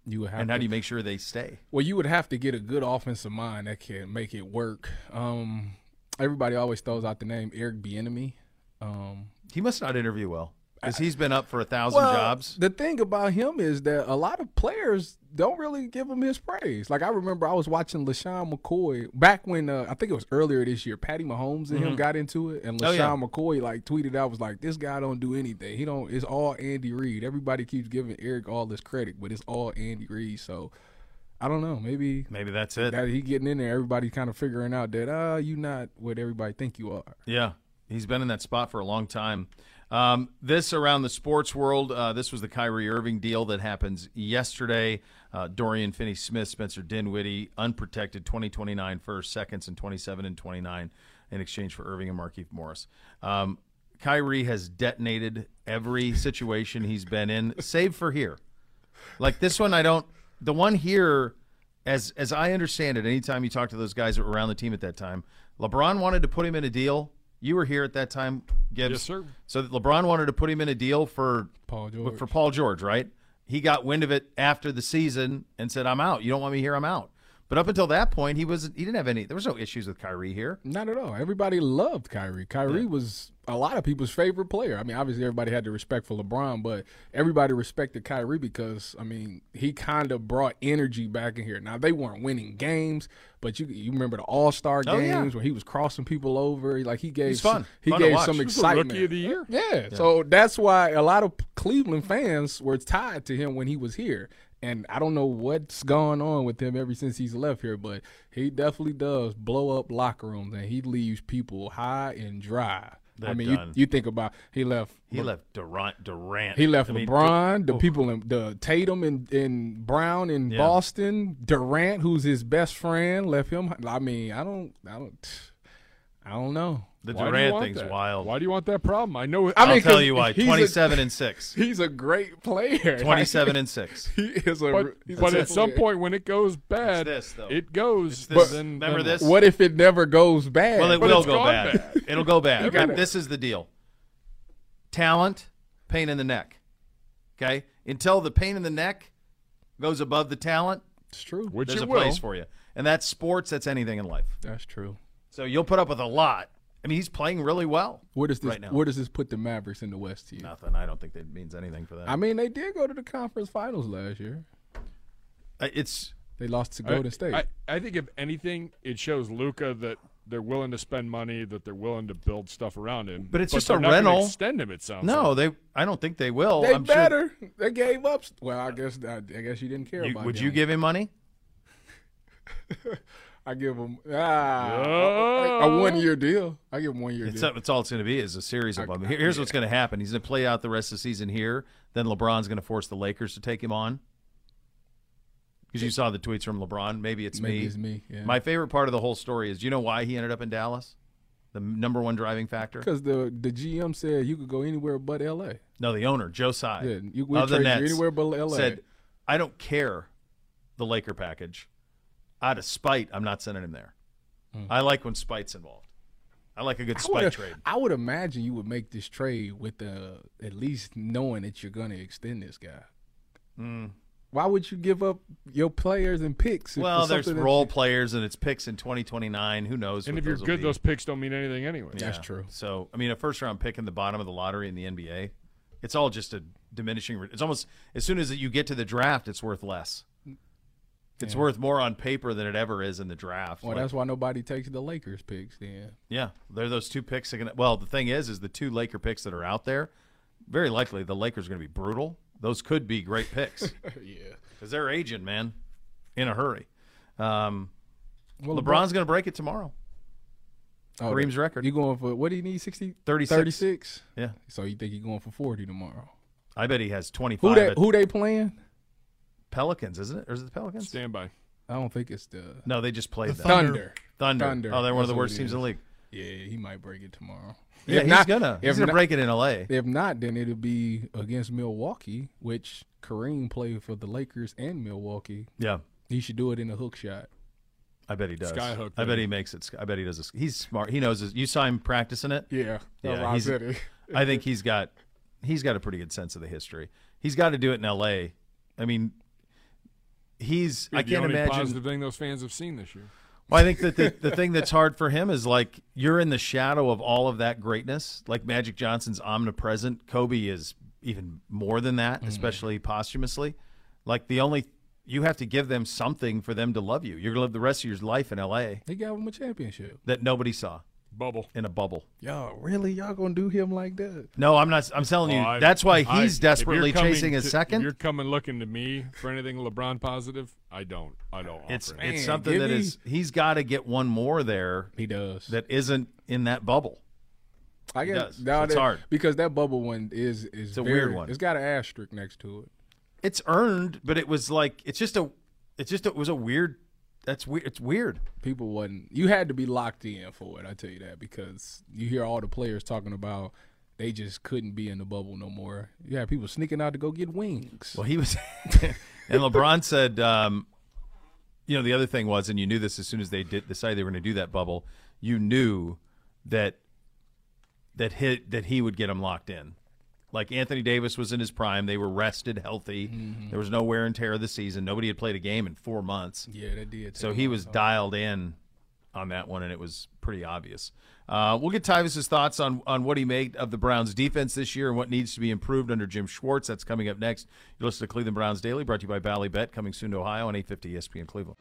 you would have And how do you make sure they stay? well, you would have to get a good offensive mind that can make it work. Um, everybody always throws out the name Eric Bieniemy. Um, He must not interview well because he's been up for a thousand jobs. The thing about him is that a lot of players don't really give him his praise. Like I remember I was watching LeSean McCoy back when uh, I think it was earlier this year. Patty Mahomes and him got into it, and LeSean Oh, yeah. McCoy like tweeted out was like, "This guy don't do anything. He don't. It's all Andy Reid. Everybody keeps giving Eric all this credit, but it's all Andy Reid." So I don't know. Maybe Maybe that's it. that he getting in there. Everybody kind of figuring out that uh you not what everybody think you are. Yeah, he's been in that spot for a long time. Um, this around the sports world, uh, this was the Kyrie Irving deal that happens yesterday. Uh, Dorian Finney-Smith, Spencer Dinwiddie, unprotected 2029 first, seconds, and 27 and 29 in exchange for Irving and Markieff Morris. Um, Kyrie has detonated every situation he's been in, save for here. Like this one, I don't. The one here, as as I understand it, anytime you talk to those guys around the team at that time, LeBron wanted to put him in a deal. You were here at that time, Gibbs. Yes, sir. So LeBron wanted to put him in a deal for Paul George. for Paul George, right? He got wind of it after the season and said, "I'm out. You don't want me here. I'm out." But up until that point, he was he didn't have any. There was no issues with Kyrie here. Not at all. Everybody loved Kyrie. Kyrie was a lot of people's favorite player. I mean, obviously everybody had the respect for LeBron, but everybody respected Kyrie because I mean he kind of brought energy back in here. Now they weren't winning games, but you you remember the All Star Oh, games yeah. where he was crossing people over. Like he gave He's fun. he Fun gave some He was excitement. rookie of the year. Yeah. So that's why a lot of Cleveland fans were tied to him when he was here. And I don't know what's going on with him ever since he's left here, but he definitely does blow up locker rooms and he leaves people high and dry. I They're mean, you, done. you think about he left He left Durant. Durant. he left I mean, LeBron, the people in the Tatum and, and Brown in Yeah. Boston, Durant, who's his best friend, left him. I mean, I don't, I don't, I don't know. The Why Durant thing's that? wild. Why do you want that problem? I know. I I'll mean, tell 'cause you why. he's a- Twenty-seven and six. He's a great player. Twenty-seven and six. He is a. but, but at some point when it goes bad, this, it goes. this. then, Remember then- this? What if it never goes bad? Well, it But will go bad. bad. It'll go bad. gotta- this is the deal. Talent, pain in the neck. Okay, until the pain in the neck goes above the talent, it's true. Which there's it a will. place for you, and that's sports. That's anything in life. That's true. So you'll put up with a lot. I mean, he's playing really well. Where does this? Right now. where does this put the Mavericks in the West to you? Nothing. I don't think that means anything for that. I mean, they did go to the conference finals last year. Uh, it's They lost to I- Golden State. I, I think if anything, it shows Luka that they're willing to spend money, that they're willing to build stuff around him. But it's just they're a not gonna rental. Extend him. It sounds no. like. They. I don't think they will. they I'm sure- better. They gave up. Well, I guess I, I guess you didn't care You- about. would them. you give him money? I give them ah, a, Oh. one year deal. I give them one year It's, deal. it's all it's going to be is a series of them. Here- Here's what's going to happen. He's going to play out the rest of the season here. Then LeBron's going to force the Lakers to take him on. Because you saw the tweets from LeBron. Maybe it's Maybe me. it's me. Yeah. My favorite part of the whole story is, do you know why he ended up in Dallas? The number one driving factor. Because the the GM said you could go anywhere but L.A. No, the owner, Joe Tsai, Yeah, you we'll of the trade Nets, anywhere but L.A. said, "I don't care the Laker package. Out of spite, I'm not sending him there. I like when spite's involved. I like a good spite would, trade. I would imagine you would make this trade with the at least knowing that you're going to extend this guy. Why would you give up your players and picks? Mm. Well, there's role you- players and it's picks in 2029. Who knows? And if you're good, those picks don't mean anything anyway. That's true. So, I mean, a first round pick in the bottom of the lottery in the NBA, it's all just a diminishing. re- It's almost as soon as you get to the draft, it's worth less. It's worth more on paper than it ever is in the draft. Well, Like, that's why nobody takes the Lakers picks. Then yeah, they're those two picks. That can, well, the thing is, is the two Laker picks that are out there. Very likely, the Lakers are going to be brutal. Those could be great picks yeah. because they're aging, man, in a hurry. Um, Well, LeBron's going to break it tomorrow. oh, Kareem's record. You going for what do you need? 60? 36. 36? Yeah, So you think you're going for forty tomorrow? I bet he has 25. Who they at who they playing? Pelicans, isn't it? Or is it the Pelicans? Stand by. I don't think it's the No, they just played them. Thunder. Thunder. Thunder. Oh, they're one of the worst it teams in the league. Yeah, he might break it tomorrow. Yeah, If he's not- gonna. He's if gonna not- break it in L.A. If not, then it'll be against Milwaukee, which Kareem played for the Lakers and Milwaukee. Yeah, He should do it in a hook shot. I bet he does. Skyhook, I bet he makes it. I bet he does. This. He's smart. He knows. His, you saw him practicing it. Yeah, Yeah, he's- I think he's got. He's got a pretty good sense of the history. He's got to do it in L.A. I mean, he's. I can't only imagine. positive thing those fans have seen this year. Well, I think that the, the thing that's hard for him is like you're in the shadow of all of that greatness. Like Magic Johnson's omnipresent. Kobe is even more than that, mm-hmm. especially posthumously. Like the only you have to give them something for them to love you. You're gonna live the rest of your life in L.A. They got him a championship. that nobody saw Bubble. in a bubble. Y'all really y'all gonna do him like that? No, I'm not. I'm telling you. Oh, I- that's why I- he's if you're desperately chasing a to- If second. you're coming looking to me for anything LeBron positive, I don't. I don't. It's offer it's Man, something give that me- is he's got to get one more there He does. that isn't in that bubble. I He guess does. now It's that- hard. because that bubble one is is a very- weird one. It's got an asterisk next to it. It's earned, but it was like it's just a it's just a, it was a weird. That's weird. It's weird. People wasn't. You had to be locked in for it. I tell you that because you hear all the players talking about they just couldn't be in the bubble no more. You had people sneaking out to go get wings. Well, he was, and LeBron said, um, you know, the other thing was, and you knew this as soon as they did decide they were going to do that bubble, you knew that that hit that he would get them locked in, Like Anthony Davis was in his prime. They were rested, healthy. There was no wear and tear of the season. Nobody had played a game in four months. Yeah, they did. So he was dialed in on that one, and it was pretty obvious. Uh, we'll get Tyvis's thoughts on, on what he made of the Browns' defense this year and what needs to be improved under Jim Schwartz. That's coming up next. You listen to Cleveland Browns Daily, brought to you by Bally Bet, coming soon to Ohio on 850 ESPN Cleveland.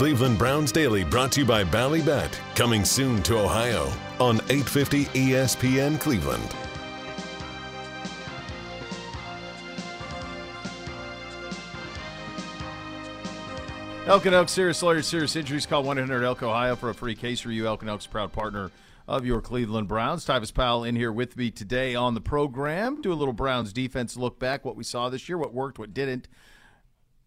Cleveland Browns Daily brought to you by Bally Bet, coming soon to Ohio on 850 ESPN Cleveland. Elk and Elk Serious Lawyers, Serious Injuries. Call 1 800 Elk Ohio for a free case review. Elk and Elk's proud partner of your Cleveland Browns. Tyvis Powell in here with me today on the program. Do a little Browns defense look back, what we saw this year, what worked, what didn't.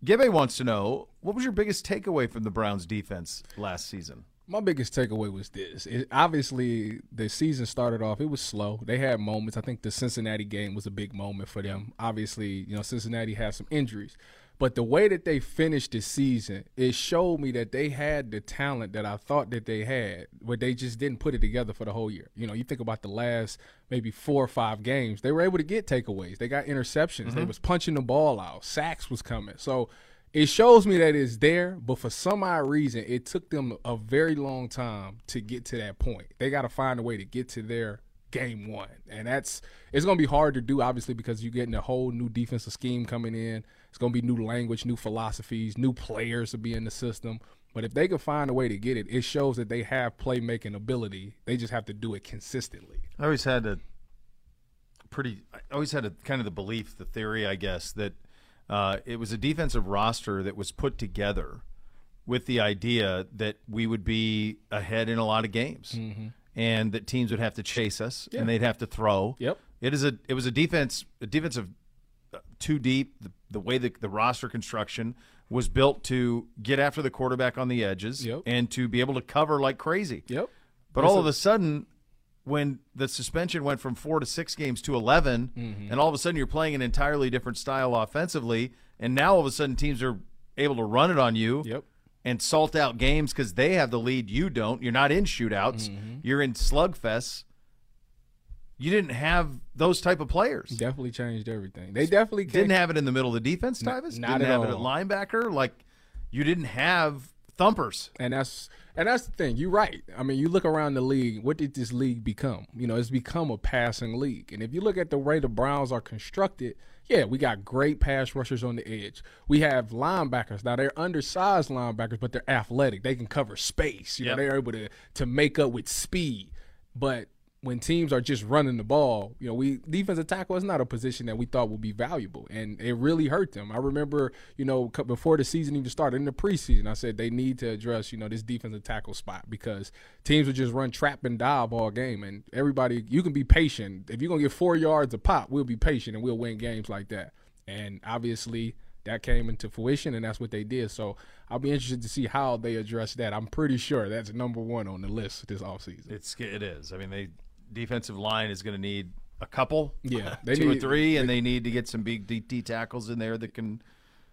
Gibbe wants to know what was your biggest takeaway from the Browns defense last season? My biggest takeaway was this. It, obviously, the season started off, it was slow. They had moments. I think the Cincinnati game was a big moment for them. Obviously, you know, Cincinnati had some injuries. But the way that they finished the season, it showed me that they had the talent that I thought that they had, but they just didn't put it together for the whole year. You know, you think about the last maybe four or five games, they were able to get takeaways. They got interceptions. They mm-hmm. was punching the ball out. Sacks was coming. So it shows me that it's there, but for some odd reason, it took them a very long time to get to that point. They got to find a way to get to their game one, and that's it's going to be hard to do, obviously, because you're getting a whole new defensive scheme coming in. It's going to be new language, new philosophies, new players to be in the system. But if they can find a way to get it, it shows that they have playmaking ability. They just have to do it consistently. I always had a pretty, I always had a kind of the belief, the theory, I guess, that uh, it was a defensive roster that was put together with the idea that we would be ahead in a lot of games and that teams would have to chase us and they'd have to throw. Yep. It is a it was a defense a defensive too deep the, the way the, the roster construction was built to get after the quarterback on the edges Yep. and to be able to cover like crazy. Yep. But all of a sudden, when the suspension went from four to six games to 11, Mm-hmm. and all of a sudden you're playing an entirely different style offensively, and now all of a sudden teams are able to run it on you Yep. and salt out games because they have the lead, you don't. You're not in shootouts, Mm-hmm. you're in slugfests. You didn't have those type of players. Definitely changed everything. They definitely Didn't have it in the middle of the defense, Tyvis. not didn't at have it at all. linebacker. Like you didn't have thumpers. And that's and that's the thing. You're right. I mean, you look around the league. What did this league become? You know, it's become a passing league. And if you look at the way the Browns are constructed, yeah, we got great pass rushers on the edge. We have linebackers. Now they're undersized linebackers, but they're athletic. They can cover space. You Yep. know, they're able to to make up with speed. But when teams are just running the ball, you know, we defensive tackle is not a position that we thought would be valuable, and it really hurt them. I remember, you know, before the season even started in the preseason, I said they need to address, you know, this defensive tackle spot because teams would just run trap and dive all game, and everybody, you can be patient. If you're gonna get four yards a pop, we'll be patient and we'll win games like that. And obviously, that came into fruition, and that's what they did. So I'll be interested to see how they address that. I'm pretty sure that's number one on the list this offseason. It's it is. I mean, they defensive line is going to need a couple, Yeah, they two or need- three, and they need to get some big DT tackles in there that can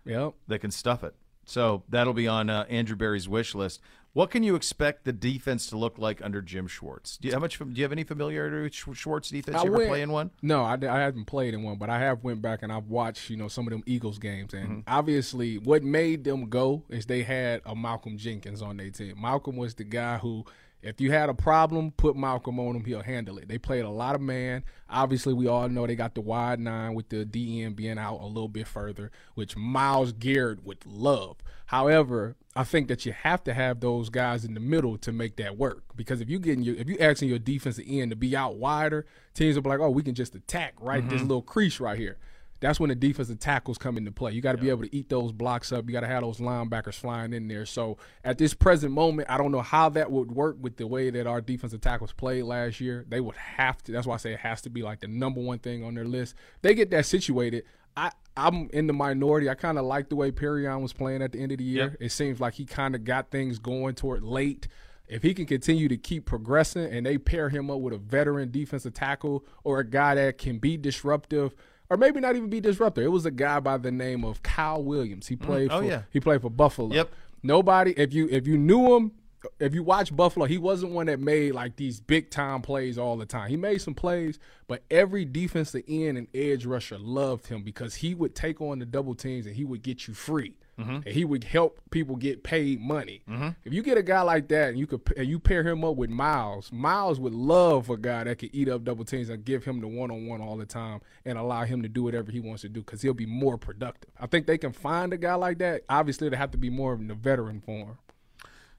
yeah, that can stuff it. So that'll be on uh, Andrew Berry's wish list. What can you expect the defense to look like under Jim Schwartz? Do you how much? Do you have any familiarity with Schwartz defense? I you ever went- play in one? No, I, I haven't played in one, but I have went back and I've watched, you know, some of them Eagles games. And Mm-hmm. obviously, what made them go is they had a Malcolm Jenkins on their team. Malcolm was the guy who, if you had a problem, put Malcolm on him, he'll handle it. They played a lot of man. Obviously, we all know they got the wide nine with the DN being out a little bit further, which Myles Garrett would love. However, I think that you have to have those guys in the middle to make that work. Because if you getting your if you asking your defensive end to be out wider, teams will be like, oh, we can just attack right this mm-hmm. little crease right here. That's when the defensive tackles come into play. You got to be able to eat those blocks up. You got to have those linebackers flying in there. So at this present moment, I don't know how that would work with the way that our defensive tackles played last year. They would have to. That's why I say it has to be like the number one thing on their list. They get that situated. I I'm in the minority. I kind of like the way Perrion was playing at the end of the year. Yep. It seems like he kind of got things going toward late. If he can continue to keep progressing and they pair him up with a veteran defensive tackle or a guy that can be disruptive, or maybe not even be disruptive. It was a guy by the name of Kyle Williams. He mm. played oh, for yeah. he played for Buffalo. Yep. Nobody if you if you knew him, if you watch Buffalo, he wasn't one that made like these big time plays all the time. He made some plays, but every defensive end and edge rusher loved him because he would take on the double teams and he would get you free. Mm-hmm. And he would help people get paid money. Mm-hmm. If you get a guy like that and you could and you pair him up with Myles, Myles would love a guy that could eat up double teams and give him the one on one all the time and allow him to do whatever he wants to do because he'll be more productive. I think they can find a guy like that. Obviously, they have to be more of the veteran form.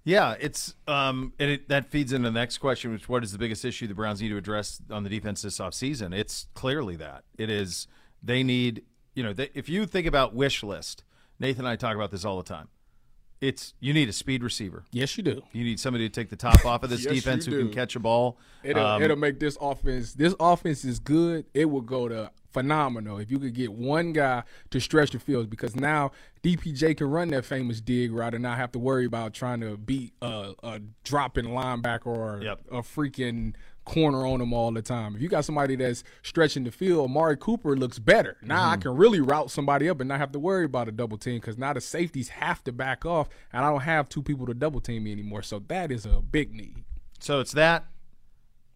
Yeah, it's um, and it, that feeds into the next question, which what is the biggest issue the Browns need to address on the defense this offseason? It's clearly that it is they need you know they, if you think about wish list, Nathan and I talk about this all the time. It's you need a speed receiver. Yes, you do. You need somebody to take the top off of this Yes, defense you who can catch a ball. It'll, Um, it'll make this offense. This offense is good. It will go to phenomenal if you could get one guy to stretch the field because now DPJ can run that famous dig route and not have to worry about trying to beat a, a dropping linebacker or Yep. a freaking corner on him all the time. If you got somebody that's stretching the field, Amari Cooper looks better. Now I mm-hmm. can really route somebody up and not have to worry about a double team because now the safeties have to back off and I don't have two people to double team me anymore. So that is a big need. So it's that.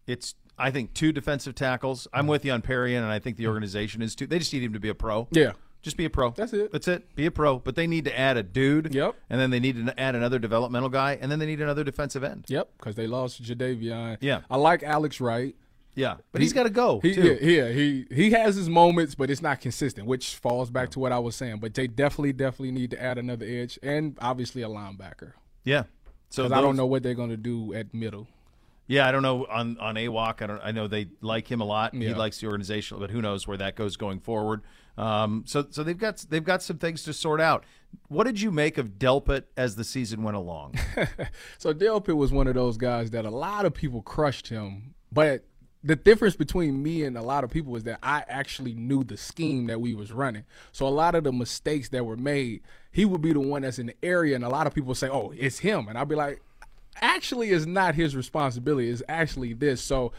It's I think two defensive tackles. I'm mm-hmm. with you on Perry, and I think the organization is too. They just need him to be a pro. Yeah. Just be a pro. That's it. That's it. Be a pro. But they need to add a dude. Yep. And then they need to add another developmental guy, and then they need another defensive end. Yep, because they lost Jadeveon. Yeah. I like Alex Wright. Yeah. But he's got to go He, too. yeah, yeah, he he has his moments, but it's not consistent, which falls back to what I was saying. But they definitely, definitely need to add another edge and obviously a linebacker. Yeah. So Because I don't know what they're going to do at middle. Yeah, I don't know on on AWOC. I don't. I know they like him a lot. He likes the organization, but who knows where that goes going forward. Um, so so they've got they've got some things to sort out. What did you make of Delpit as the season went along? So Delpit was one of those guys that a lot of people crushed him, but the difference between me and a lot of people is that I actually knew the scheme that we was running. So a lot of the mistakes that were made, he would be the one that's in the area, and a lot of people say, "Oh, it's him," and I'd be like, "Actually, it's not his responsibility. It's actually this." So.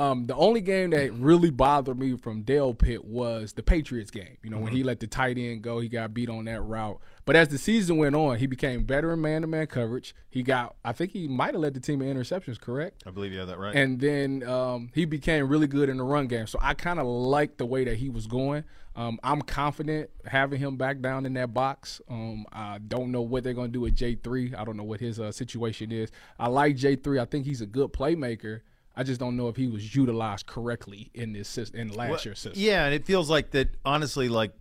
Um, the only game that really bothered me from Delpit was the Patriots game. You know, when he let the tight end go, he got beat on that route. But as the season went on, he became better in man-to-man coverage. He got, I think he might have led the team in interceptions, correct? I believe you have that right. And then um, he became really good in the run game. So I kind of liked the way that he was going. Um, I'm confident having him back down in that box. Um, I don't know what they're going to do with J3. I don't know what his uh, situation is. I like J3. I think he's a good playmaker. I just don't know if he was utilized correctly in this system, in last Well, year's system. Yeah, and it feels like that. Honestly, like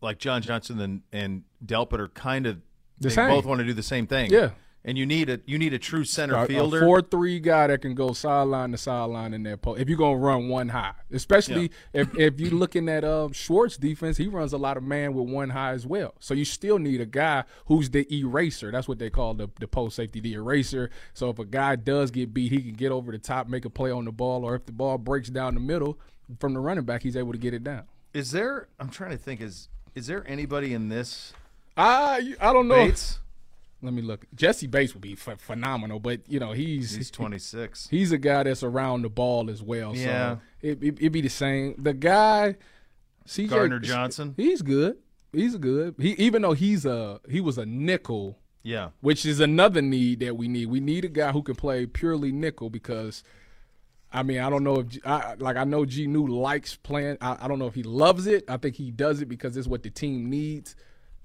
like John Johnson and and Delpit are kind of The they same. both want to do the same thing. Yeah. And you need a you need a true center A- fielder. A four three guy that can go sideline to sideline in that post. If you're gonna run one high, especially if if you're looking at um, Schwartz defense, he runs a lot of man with one high as well. So you still need a guy who's the eraser. That's what they call the the post safety, the eraser. So if a guy does get beat, he can get over the top, make a play on the ball, or if the ball breaks down the middle from the running back, he's able to get it down. is there? I'm trying to think. Is is there anybody in this I I don't know. Bates? Let me look. Jessie Bates would be ph- phenomenal, but you know he's He's 26. He's a guy that's around the ball as well. Yeah. So it, it, it'd be the same. The guy, CJ Gardner Johnson? He's good. He's good. He even though he's a he was a nickel, Yeah, which is another need that we need. We need a guy who can play purely nickel because. I mean, I don't know if I like. I know G New likes playing. I, I don't know if he loves it. I think he does it because it's what the team needs.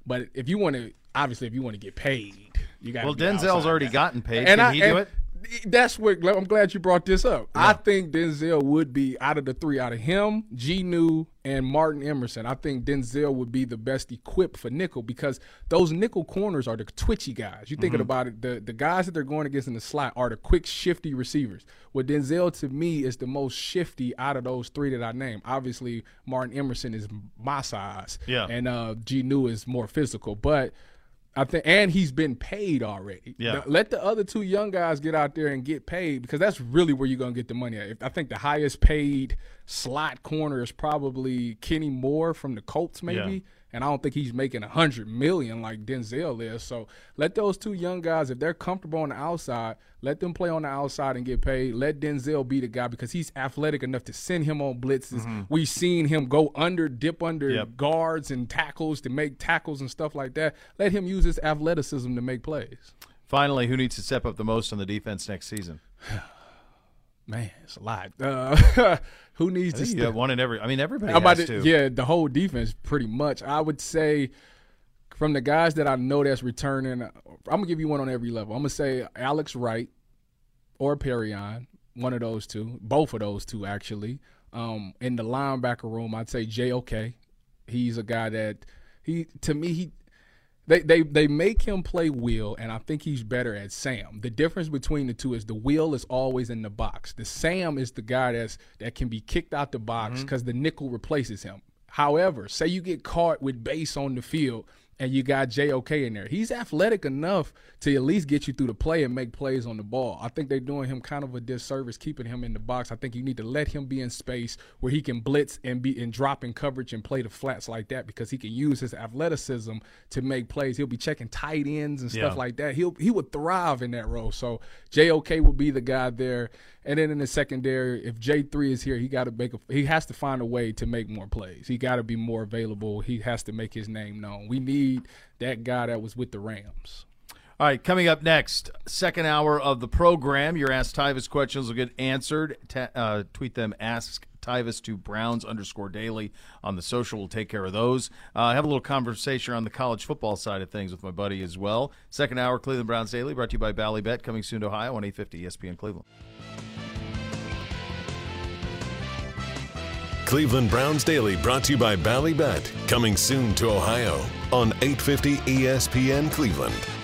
But if you want to, obviously, if you want to get paid, you got. Well, Denzel's already gotten paid. And Can I, he do it? That's what I'm glad you brought this up. I think Denzel would be out of the three, out of him, G New, and Martin Emerson. I think Denzel would be the best equipped for nickel because those nickel corners are the twitchy guys. You Mm-hmm. thinking about it, the the guys that they're going against in the slot are the quick, shifty receivers. Well, Denzel to me is the most shifty out of those three that I named. Obviously, Martin Emerson is my size, Yeah. and uh, G New is more physical, but. I think, and he's been paid already. Yeah. Now, let the other two young guys get out there and get paid because that's really where you're gonna get the money. At. If, I think the highest paid slot corner is probably Kenny Moore from the Colts, maybe. Yeah. And I don't think he's making a hundred million like Denzel is. So let those two young guys, if they're comfortable on the outside, let them play on the outside and get paid. Let Denzel be the guy because he's athletic enough to send him on blitzes. We've seen him go under, dip under Yep. guards and tackles to make tackles and stuff like that. Let him use his athleticism to make plays. Finally, who needs to step up the most on the defense next season? Man, it's a lot. Uh, who needs to You got one in every. I mean, everybody I'm about to-. Yeah, the whole defense pretty much. I would say from the guys that I know that's returning, I'm gonna give you one on every level. I'm gonna say Alex Wright or Perrion, one of those two, both of those two actually. Um, in the linebacker room, I'd say JOK. He's a guy that he to me he they, they they make him play Will, and I think he's better at Sam. The difference between the two is the Will is always in the box. The Sam is the guy that's that can be kicked out the box mm-hmm. because the nickel replaces him. However, say you get caught with base on the field and you got JOK in there. He's athletic enough to at least get you through the play and make plays on the ball. I think they're doing him kind of a disservice keeping him in the box. I think you need to let him be in space where he can blitz and be and drop in coverage and play the flats like that because he can use his athleticism to make plays. He'll be checking tight ends and stuff Yeah. like that. He'll he would thrive in that role. So JOK will be the guy there. And then in the secondary, if J three is here, he got to make a, he has to find a way to make more plays. He got to be more available. He has to make his name known. We need that guy that was with the Rams. All right, coming up next, second hour of the program. Your Ask Tyvis questions will get answered. Uh, tweet them, Ask To Browns underscore daily on the social. We'll take care of those. Uh, have a little conversation on the college football side of things with my buddy as well. Second hour, Cleveland Browns Daily, brought to you by Ballybet, coming soon to Ohio on 850 ESPN Cleveland. Cleveland Browns Daily brought to you by Ballybet, coming soon to Ohio on 850 ESPN Cleveland.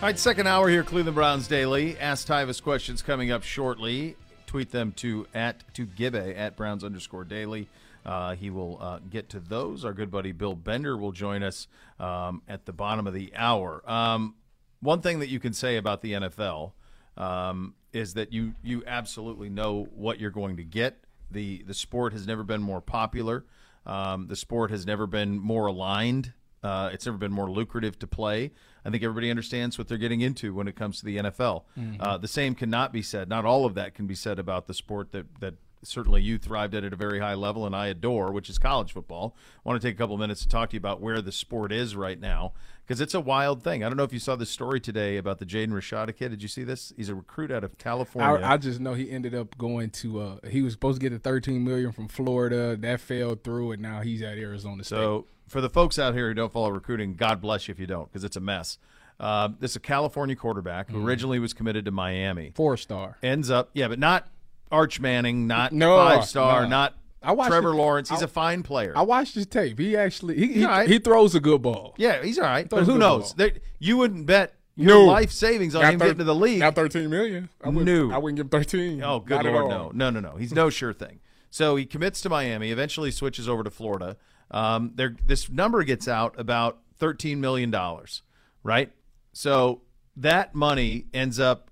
All right, second hour here, Cleveland Browns Daily. Ask Tyvis questions coming up shortly. Tweet them to at to Gibbe at Browns underscore daily. Uh, he will uh, get to those. Our good buddy Bill Bender will join us um, at the bottom of the hour. Um, one thing that you can say about the NFL um, is that you you absolutely know what you're going to get. the The sport has never been more popular. Um, the sport has never been more aligned. Uh, it's never been more lucrative to play. I think everybody understands what they're getting into when it comes to the NFL. Uh, the same cannot be said. Not all of that can be said about the sport that that certainly you thrived at at a very high level, and I adore, which is college football. I want to take a couple of minutes to talk to you about where the sport is right now because it's a wild thing. I don't know if you saw this story today about the Jaden Rashada kid. Did you see this? He's a recruit out of California. I, I just know he ended up going to. Uh, he was supposed to get a 13 million from Florida. That fell through, and now he's at Arizona State. So for the folks out here who don't follow recruiting, God bless you if you don't, because it's a mess. Uh, this is a California quarterback Mm-hmm. who originally was committed to Miami. four star. Ends up, yeah, but not Arch Manning, not No, five star, no. not I watched Trevor Lawrence. He's I- a fine player. I watched his tape. He actually he he, right. he throws a good ball. yeah, he's all right. But who knows? They, you wouldn't bet your No. life savings on him thir- getting to the league. Got 13 million. I wouldn't, No. I wouldn't give 13. Oh, good Not lord, no, no, no, no. He's no sure thing. So he commits to Miami. Eventually switches over to Florida. Um, there, this number gets out about thirteen million dollars, right? So that money ends up.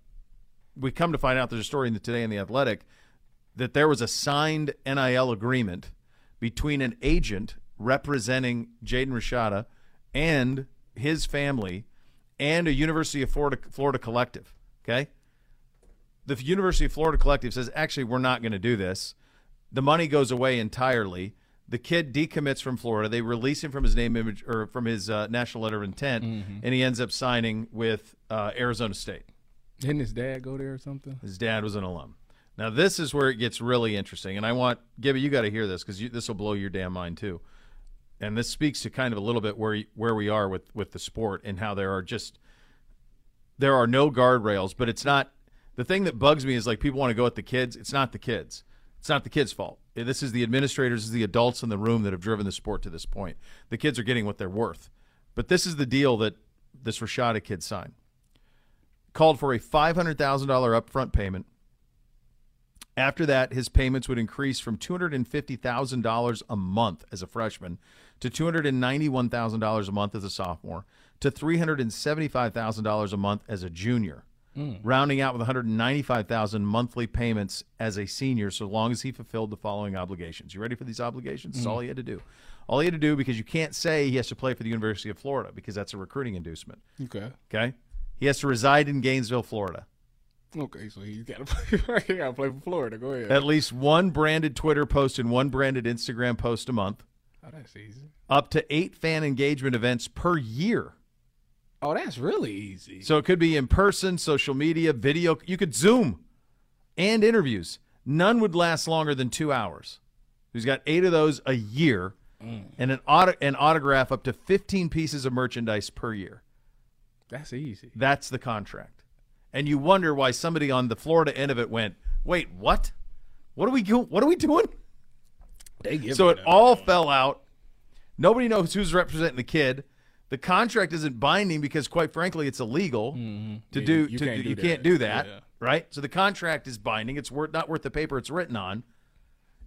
We come to find out there's a story in the Today in the Athletic that there was a signed NIL agreement between an agent representing Jaden Rashada and his family and a University of Florida, Florida collective. Okay the University of Florida collective says, actually, we're not going to do this. The money goes away entirely. The kid decommits from Florida. They release him from his name image or from his uh, national letter of intent, and he ends up signing with uh, Arizona State. Didn't his dad go there or something? His dad was an alum. Now this is where it gets really interesting, and I want Gibby, you got to hear this because this will blow your damn mind too. And this speaks to kind of a little bit where where we are with with the sport and how there are just there are no guardrails, but it's not the thing that bugs me is like people want to go at the kids. It's not the kids. It's not the kids' fault. Eh, this is the administrators, is the adults in the room that have driven the sport to this point. The kids are getting what they're worth. But this is the deal that this Rashada kid signed. Called for a $500,000 upfront payment. After that, his payments would increase from $250,000 a month as a freshman to $291,000 a month as a sophomore to $375,000 a month as a junior hmm. rounding out with 195,000 monthly payments as a senior, so long as he fulfilled the following obligations. You ready for these obligations? That's hmm. all he had to do. All he had to do because you can't say he has to play for the University of Florida because that's a recruiting inducement. Okay. Okay, he has to reside in Gainesville, Florida. Okay, so he's got to play. he got to play for Florida. Go ahead. At least one branded Twitter post and one branded Instagram post a month. oh, that's easy. Up to eight fan engagement events per year. Oh, that's really easy. So it could be in person, social media, video. You could Zoom and interviews. None would last longer than two hours. He's got eight of those a year mm. and an, auto- an autograph up to 15 pieces of merchandise per year. That's easy. That's the contract. And you wonder why somebody on the Florida end of it went, wait, what? What are we go- What are we doing? They give So it that. all fell out. Nobody knows who's representing the kid. The contract isn't binding because, quite frankly, it's illegal to Mm-hmm. Yeah, do. you to, can't do you that. can't do that, Yeah. right? So the contract is binding. It's worth not worth the paper it's written on,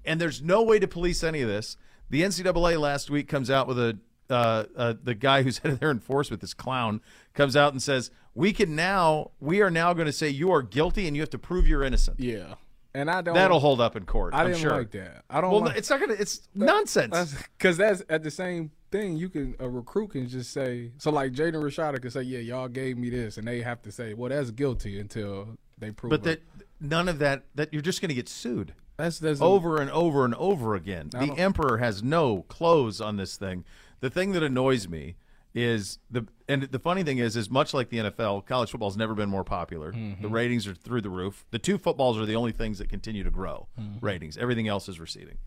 and there's no way to police any of this. The NCAA last week comes out with a uh, uh, the guy who's head of their enforcement, this clown, comes out and says, "We can now, we are now going to say you are guilty and you have to prove you're innocent." Yeah, and I don't. That'll hold up in court. I am didn't sure. like that. I don't. Well, like, it's not gonna. It's nonsense. because that's at the same thing. You can a recruit can just say so. Like Jaden Rashada can say, "Yeah, y'all gave me this," and they have to say, "Well, that's guilty until they prove." But that none of that that you're just going to get sued that's that's over and over and over again. The emperor has no clothes on this thing. The thing that annoys me is the and the funny thing is is much like the NFL, college football's never been more popular. Mm-hmm. The ratings are through the roof. The two footballs are the only things that continue to grow Mm-hmm. ratings. Everything else is receding.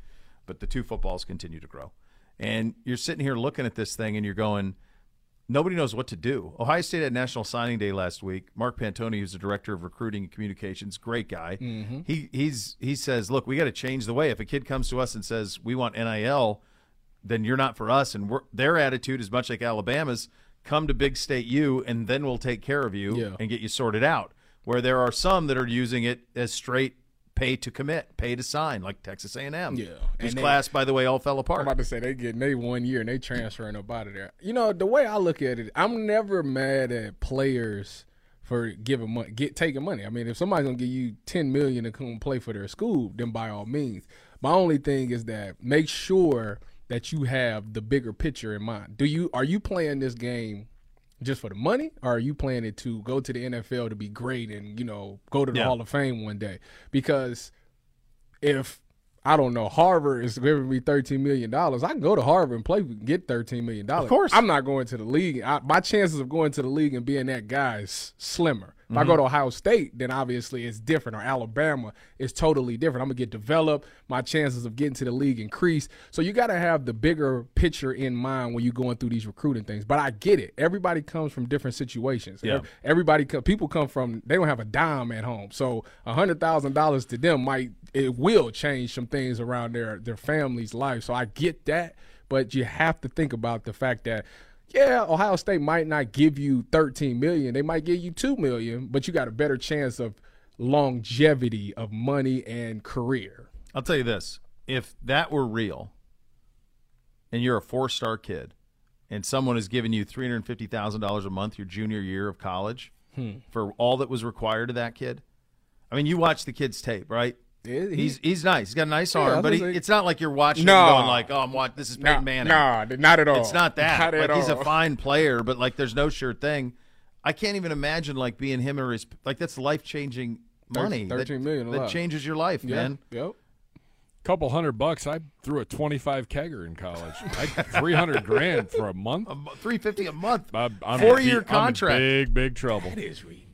But the two footballs continue to grow. And you're sitting here looking at this thing and you're going Nobody knows what to do. Ohio State had National Signing Day last week. Mark Pantoni, who's the director of recruiting and communications, great guy. He he's he says, look, we got to change the way. If a kid comes to us and says we want NIL, then you're not for us. And we're, their attitude is much like Alabama's: come to Big State U, and then we'll take care of you Yeah. and get you sorted out. Where there are some that are using it as straight pay to commit, pay to sign, like Texas A&M. Yeah. whose And they- class, by the way, all fell apart. I'm about to say they getting they one year and they transferring up out of there. You know the way I look at it, I'm never mad at players for giving money, get taking money. I mean, if somebody's gonna give you ten million to come play for their school, then by all means. My only thing is that make sure that you have the bigger picture in mind. Do you are you playing this game just for the money, or are you playing it to go to the NFL to be great and you know go to the Yeah. Hall of Fame one day? Because if I don't know, Harvard is giving me thirteen million dollars. I can go to Harvard and play, and get thirteen million dollars. Of course. I'm not going to the league. I, my chances of going to the league and being that guy is slimmer. If I Mm-hmm. go to Ohio State, then obviously it's different. Or Alabama, it's totally different. I'm gonna get developed. My chances of getting to the league increase. So you got to have the bigger picture in mind when you're going through these recruiting things. But I get it. Everybody comes from different situations. Yeah. Everybody, people come from. They don't have a dime at home. So a hundred thousand dollars to them might it will change some things around their their family's life. So I get that, but you have to think about the fact that yeah, Ohio State might not give you 13 million. They might give you 2 million, but you got a better chance of longevity of money and career. I'll tell you this: if that were real, and you're a four-star kid, and someone is giving you three hundred fifty thousand dollars a month your junior year of college Hmm. for all that was required of that kid, I mean, you watch the kid's tape, right? Yeah, he- he's he's nice. He's got a nice arm, was but he, gonna it's not like you're watching No. him going like, "Oh, I'm watching. This is Peyton Manning." Nah, not at all. It's not that. Not like at he's a fine player, but like there's no sure thing. I can't even imagine like being him or his like that's life changing money. that- 13 million a that lot. changes your life, Yeah, man. Yep. couple hundred bucks. I threw a 25 kegger in college. I 300 grand for a month. Three fifty a month. I'm, I'm Four in year deep- I'm in contract. big, big trouble. That is ridiculous.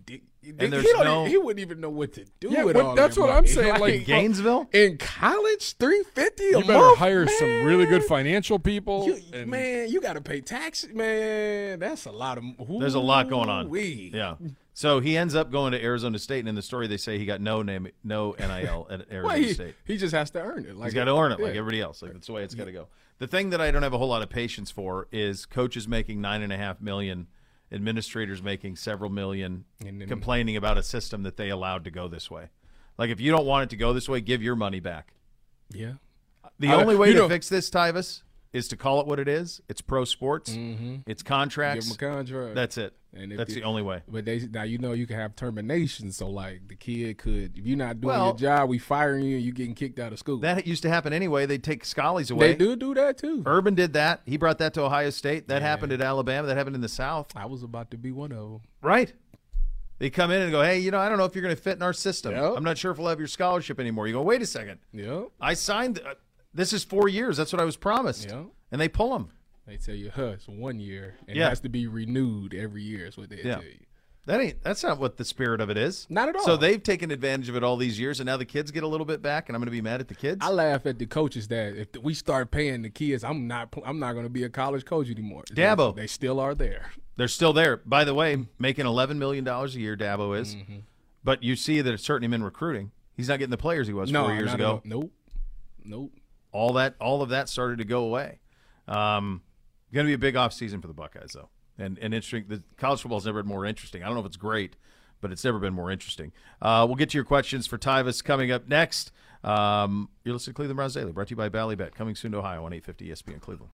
And there's he, no- he wouldn't even know what to do Yeah, with all that's that what money. I'm saying, like, uh, Gainesville. in college, three fifty a You better month. hire man. some really good financial people. You- and man, you got to pay taxes, man. That's a lot of. There's a lot going on. Ooh-wee. Yeah. So he ends up going to Arizona State, and in the story they say he got no name, no NIL at Arizona Well, he, State. he just has to earn it. Like He's got to earn it like yeah. everybody else. Like that's the way it's got to go. The thing that I don't have a whole lot of patience for is coaches making nine and a half million, administrators making several million, And complaining about a system that they allowed to go this way. Like if you don't want it to go this way, give your money back. Yeah. The I- only way to know- fix this, Tyvis, is to call it what it is. It's pro sports. It's Mm-hmm. Give contracts. him a contract. That's it. And That's the- the only way. But they now you know you can have termination. So like the kid could, if you're not doing Well- your job, we firing you. and You getting kicked out of school. That used to happen anyway. They'd take Scully's away. they do do that too. Urban did that. He brought that to Ohio State. That happened at Alabama. That happened in the South. I was about to be one of them. Right. They come in and go, hey, you know, I don't know if you're going to fit in our system. Yep. I'm not sure if we'll have your scholarship anymore. You go, wait a second. Yep. I signed. Uh, this is four years. That's what I was promised. Yeah. And they pull them. They tell you, huh, it's one year and Yeah. it has to be renewed every year. Is what they Yeah. tell you. That ain't. That's not what the spirit of it is. Not at all. So they've taken advantage of it all these years, and now the kids get a little bit back, and I'm going to be mad at the kids. I laugh at the coaches that if we start paying the kids, I'm not I'm not going to be a college coach anymore. Dabo. they still are there. They're still there. By the way, making 11 million dollars a year. Dabo is, Mm-hmm. but you see that it's certainly him in recruiting. He's not getting the players he was no, four years ago. Nope. Nope. all that all of that started to go away. Um, going to be a big off season for the Buckeyes though, and and interesting. The college football's never been more interesting. I don't know if it's great, but it's never been more interesting. Uh, we'll get to your questions for Tyvis coming up next. Um, you're listening to Cleveland Browns Daily, brought to you by Ballybet, coming soon to Ohio on 850 ESPN Cleveland.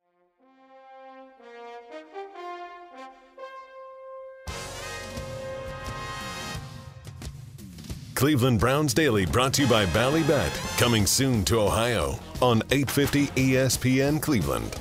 Cleveland Browns Daily brought to you by Ballybet, coming soon to Ohio on 850 ESPN Cleveland.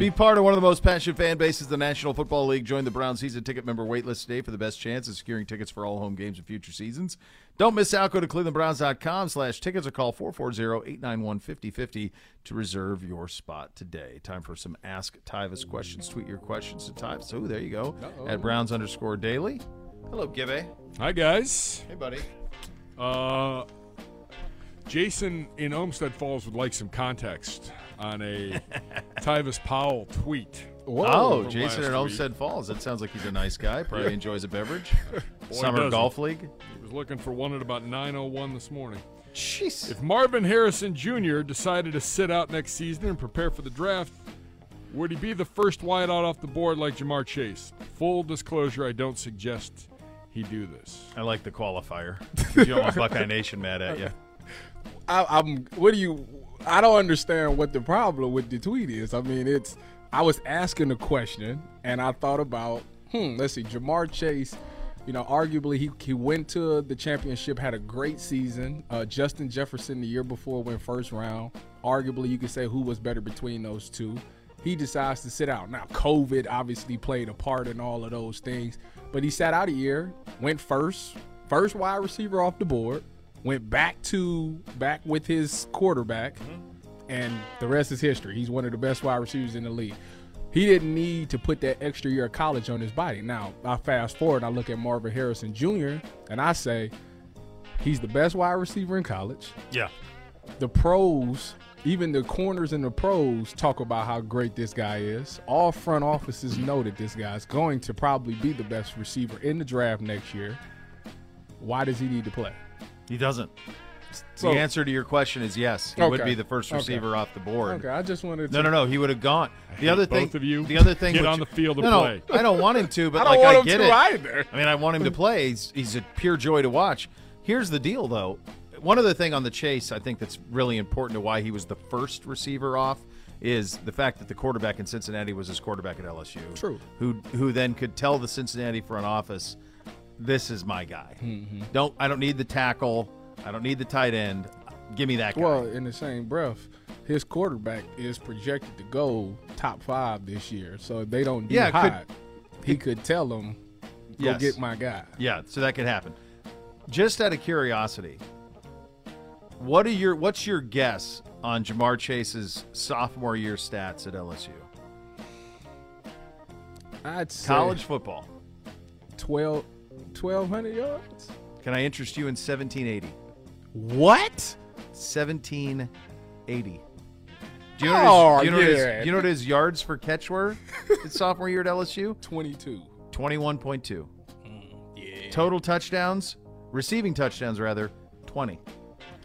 Be part of one of the most passionate fan bases in the National Football League. Join the Brown season ticket member waitlist today for the best chance of securing tickets for all home games in future seasons. Don't miss out. Go to clevelandbrowns.com slash tickets or call 440-891-5050 to reserve your spot today. Time for some Ask Tyvis questions. Tweet your questions to Tyvis. Oh, there you go. At Browns underscore daily. Hello, Gibby. Hi, guys. Hey, buddy. Uh, Jason in Olmsted Falls would like some context on a Tyvis Powell tweet. Oh, Jason at. Olmsted Falls. That sounds like he's a nice guy. Probably enjoys a beverage. Boy, Summer. Golf League. He was looking for one at about 9:01 this morning. Jeez. If Marvin Harrison Jr. decided to sit out next season and prepare for the draft, would he be the first wideout off the board like Ja'Marr Chase? Full disclosure, I don't suggest he do this. I like the qualifier. you don't want Buckeye Nation mad at you. I, I'm. What do you? I don't understand what the problem with the tweet is. I mean, it's. I was asking a question, and I thought about. Hmm. Let's see. Ja'Marr Chase. You know, arguably he he went to the championship, had a great season. Uh, Justin Jefferson the year before went first round. Arguably, you could say who was better between those two. He decides to sit out. Now, COVID obviously played a part in all of those things, but he sat out a year, went first, first wide receiver off the board, went back to back with his quarterback, and the rest is history. He's one of the best wide receivers in the league. He didn't need to put that extra year of college on his body. Now, I fast forward, I look at Marvin Harrison Jr., and I say, he's the best wide receiver in college. Yeah. The pros, even the corners and the pros, talk about how great this guy is. All front offices know that this guy's going to probably be the best receiver in the draft next year. Why does he need to play? He doesn't. So- the answer to your question is yes. He would be the first Okay. receiver off the board. Okay, I just wanted to. No, no, no. He would have gone. The other thing, both of you. the other thing, Get which- on the field and no, play. No, I don't want him to, but I don't like want I him get to it. either. I mean, I want him to play. He's, he's a pure joy to watch. Here's the deal, though. One other thing on the chase, I think that's really important to why he was the first receiver off is the fact that the quarterback in Cincinnati was his quarterback at LSU. True. Who who then could tell the Cincinnati front office, "This is my guy. Mm-hmm. Don't I don't need the tackle. I don't need the tight end. Give me that guy." Well, in the same breath, his quarterback is projected to go top five this year. So if they don't do Yeah, could- hot, he could tell them, "Go Yes. get my guy." Yeah, so that could happen. Just out of curiosity, what are your what's your guess on Ja'Marr Chase's sophomore year stats at LSU? I'd say College football. 12, 1,200 yards. Can I interest you in 1780? What? 1780. Do you know, Oh, what his, do you know, what his- oh, do you know what his yards for catch were his sophomore year at LSU? 22. 21.2. Hmm, yeah. Total touchdowns, receiving touchdowns rather, 20.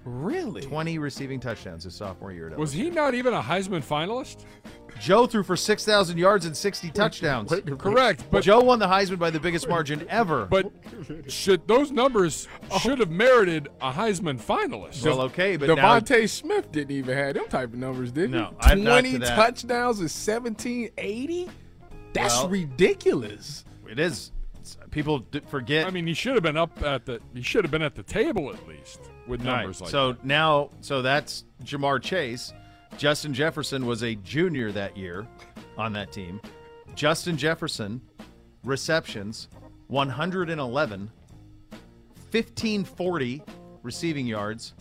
Really? 20 receiving touchdowns his sophomore year at LSU. Was he not even a Heisman finalist? Joe threw for 6,000 yards and 60 touchdowns. Correct, but Joe won the Heisman by the biggest margin ever. but should those numbers oh. should have merited a Heisman finalist? well, okay, but now Smith didn't even have them type of numbers, did he? No, I'm not to Twenty that. touchdowns and seventeen eighty. That's Well- ridiculous. it is. People forget. I mean, he should have been up at the he should have been at the table at least with All right, numbers like so that. So now, so that's Ja'Marr Chase. Justin Jefferson was a junior that year on that team. Justin Jefferson receptions 111, 1540 receiving yards,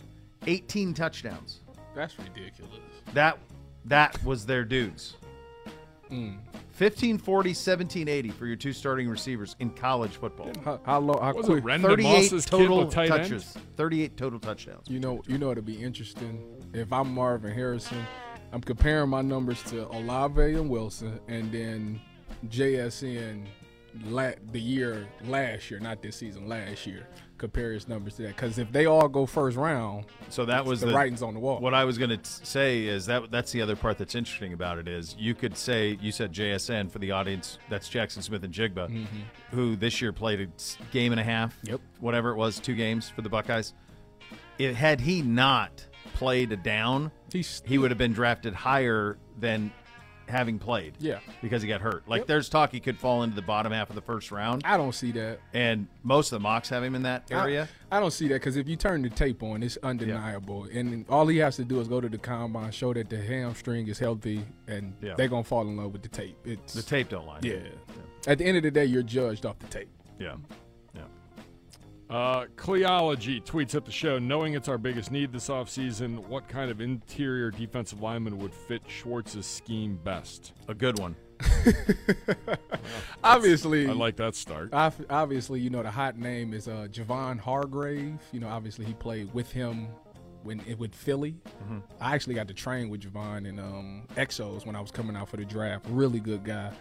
18 touchdowns. That's ridiculous. That that was their dudes. Mm. 1540, 1780 for your two starting receivers in college football. How, how low? How quick? 38 total with end? touches. 38 total touchdowns. You know, you know, it'll be interesting if I'm Marvin Harrison. I'm comparing my numbers to Olave and Wilson, and then JSN la- the year last year, not this season, last year. Compare his numbers to that, because if they all go first round, So that was the, the, writing's on the wall. What I was going to say is that that's the other part that's interesting about it is you could say you said JSN for the audience that's Jaxon Smith-Njigba, mm-hmm. who this year played a game and a half, Yep. whatever it was, two games for the Buckeyes. It, had he not played a down, He's he would have been drafted higher than having played. Yeah. because he got hurt. Like Yep. there's talk he could fall into the bottom half of the first round, I don't see that. and most of the mocks have him in that area. I, I don't see that because if you turn the tape on, it's undeniable. And all he has to do is go to the combine, show that the hamstring is healthy, and Yeah. they're gonna fall in love with the tape. It's the tape don't lie. yeah. At the end of the day, you're judged off the tape. yeah, yeah. Uh, Cleology tweets at the show, knowing it's our biggest need this offseason, what kind of interior defensive lineman would fit Schwartz's scheme best? A good one. Obviously, I like that start. obviously, you know the hot name is uh, Javon Hargrave. You know, obviously he played with him when it with Philly. I actually got to train with Javon and um, Exos when I was coming out for the draft. Really good guy,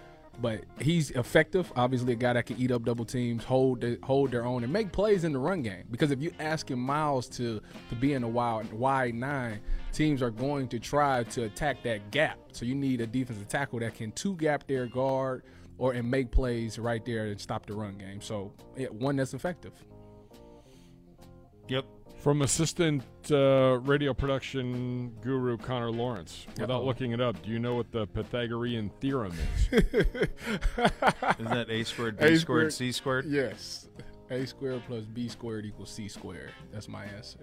but he's effective. Obviously, a guy that can eat up double teams, hold the, hold their own, and make plays in the run game. Because if you asking Myles to to be in a wide wide nine, teams are going to try to attack that gap. So you need a defensive tackle that can two gap their guard or and make plays right there and stop the run game. So yeah, one that's effective. Yep. From assistant uh, radio production guru Connor Lawrence. Without Uh-oh. looking it up, do you know what the Pythagorean theorem is? Isn't that a squared, b A squared, c squared? Yes, a squared plus b squared equals c squared. That's my answer.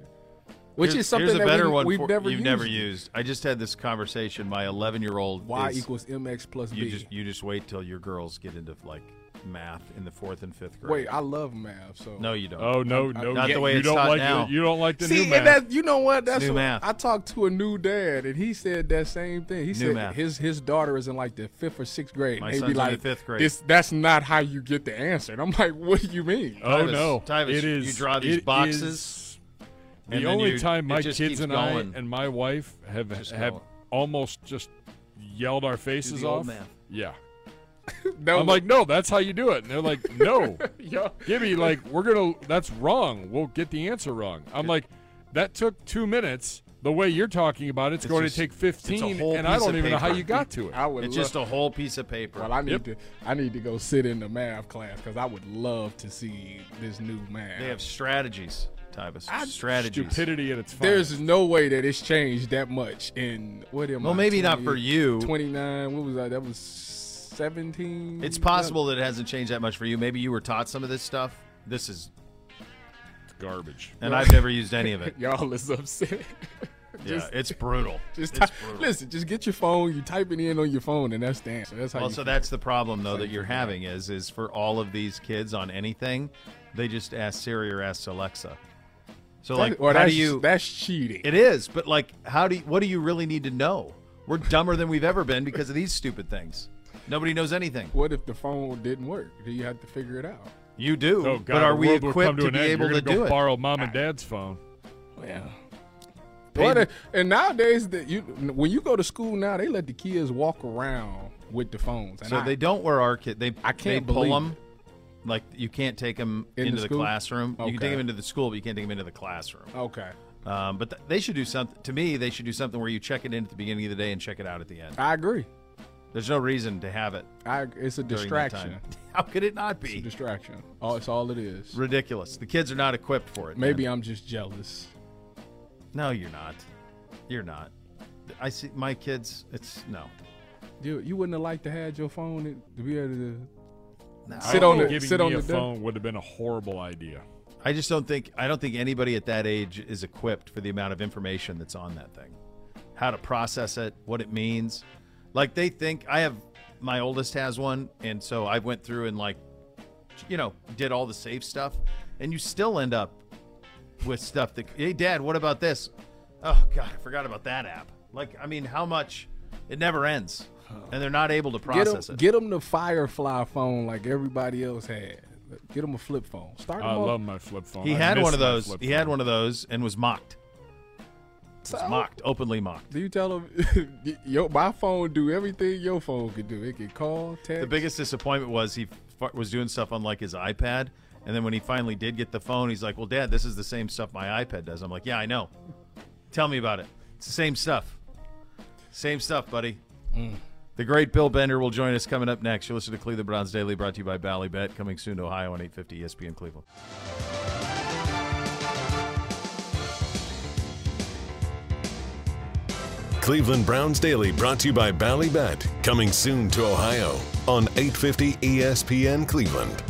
Which Here's- is something here's a that better we, one we've for, never you've used. never used. I just had this conversation. My 11 year old Y is, equals mx plus You b. just you just wait till your girls get into like math in the fourth and fifth grade. Wait, I love math. So no, you don't. Oh no, no, Not you, the way you it's don't like now. The, you don't like the See, new math. and that you know what? That's new what- math. I talked to a new dad, and he said that same thing. He said math. his his daughter is in like the fifth or sixth grade. My and son's be in the fifth grade. This that's not how you get the answer. And I'm like, what do you mean? oh Tyvis, no, Tyvis, it you draw these boxes, is The only you- time my kids and going. I and my wife have Just have going. almost just yelled our faces off. math. Yeah, No, I'm like, no, that's how you do it. And they're like, no, yo, Gibby, like, we're gonna. That's wrong. We'll get the answer wrong. I'm like, that took two minutes. The way you're talking about it's, It's going just- to take 15, and I don't of even know how you got to it. I would It's love, just a whole piece of paper. Well, I need Yep. to I need to go sit in the math class because I would love to see this new math. they have strategies, Tyvis. I- strategies. Stupidity at its finest. There's no way that it's changed that much in what am Well, I, maybe not for you. 29. What was that? That was 17. It's possible that it hasn't changed that much for you. Maybe you were taught some of this stuff. This is, garbage. and I've never used any of it. Y'all is upset. yeah, it's brutal. Just it's type, brutal. listen. Just get your phone. You type it in on your phone, and that's the answer. That's how. Well, you so feel. that's the problem though that you you're figure it out. having is is for all of these kids on anything, they just ask Siri or ask Alexa. So like, or how that's, do you? That's cheating. It is, but like, how do you, what do you really need to know? We're dumber than we've ever been because of these stupid things. Nobody knows anything. what if the phone didn't work? Do you have to figure it out? You do, Oh God, but are we world will come equipped to, to be end. able You're to gonna do go it? borrow mom and dad's phone. Yeah. Pay- Well, and nowadays, that you when you go to school now, they let the kids walk around with the phones. And So I- they don't wear our kid. They I can't they pull believe them. Like you can't take them In into the the, school? classroom. You can take them into the school, but you can't take them into the classroom. Okay, Um, but th- they should do something. To me, they should do something where you check it in at the beginning of the day and check it out at the end. I agree. There's no reason to have it. I, it's a distraction. How could it not be? It's a distraction. Oh, it's all it is. Ridiculous. The kids are not equipped for it. Maybe man. I'm just jealous. No, you're not. You're not. I see my kids. It's no. You you wouldn't have liked to have your phone to be able to No. Sit on think the- giving sit me on a the deck. phone would have been a horrible idea. I just don't think I don't think anybody at that age is equipped for the amount of information that's on that thing. How to process it, what it means. Like they think I have my oldest has one and so I went through and like you know, did all the safe stuff and you still end up with stuff that hey dad, what about this? Oh god, I forgot about that app. Like I mean, how much it never ends. And they're not able to get process them, it. get them the Firefly phone like everybody else had. Get them a flip phone. Start I them love my flip phone. he I had one of those. flip He had one of those and was mocked. Was mocked, openly mocked. Do you tell them your my phone do everything your phone can do? It can call, text. The biggest disappointment was he f- was doing stuff on like his iPad, and then when he finally did get the phone, he's like, "Well, Dad, this is the same stuff my iPad does." I'm like, "Yeah, I know. Tell me about it. It's the same stuff. Same stuff, buddy." Mm. The great Bill Bender will join us coming up next. You're listen to Cleveland Browns Daily, brought to you by Ballybet, coming soon to Ohio on 850 ESPN Cleveland. Cleveland Browns Daily brought to you by Ballybet, coming soon to Ohio on 850 ESPN Cleveland.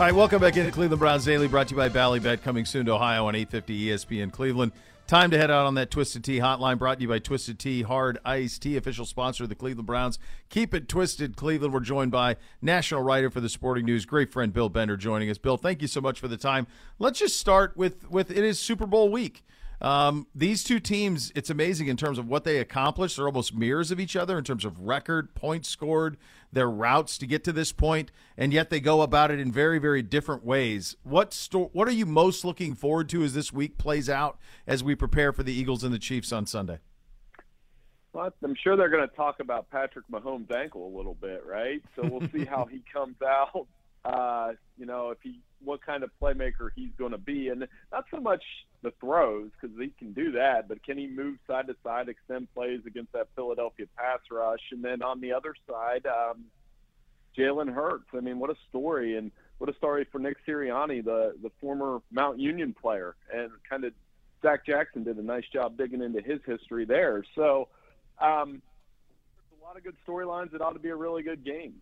All right, welcome back into Cleveland Browns Daily, brought to you by Ballybet, coming soon to Ohio on 850 ESPN Cleveland. Time to head out on that Twisted Tea hotline, brought to you by Twisted Tea Hard Iced Tea, official sponsor of the Cleveland Browns. Keep it twisted, Cleveland. We're joined by national writer for the Sporting News, great friend Bill Bender, joining us. Bill, thank you so much for the time. Let's just start with with it is Super Bowl week. Um, these two teams, it's amazing in terms of what they accomplished. They're almost mirrors of each other in terms of record, points scored, their routes to get to this point, and yet they go about it in very, very different ways. What sto- What are you most looking forward to as this week plays out as we prepare for the Eagles and the Chiefs on Sunday? Well, I'm sure they're going to talk about Patrick Mahomes' ankle a little bit, right? So we'll see how he comes out. Uh, you know, if he what kind of playmaker he's going to be, and not so much the throws because he can do that, but can he move side to side, extend plays against that Philadelphia pass rush, and then on the other side, um, Jalen Hurts. I mean, what a story, and what a story for Nick Sirianni, the the former Mount Union player, and kind of Zach Jackson did a nice job digging into his history there. So. Um, a lot of good storylines. It ought to be a really good game.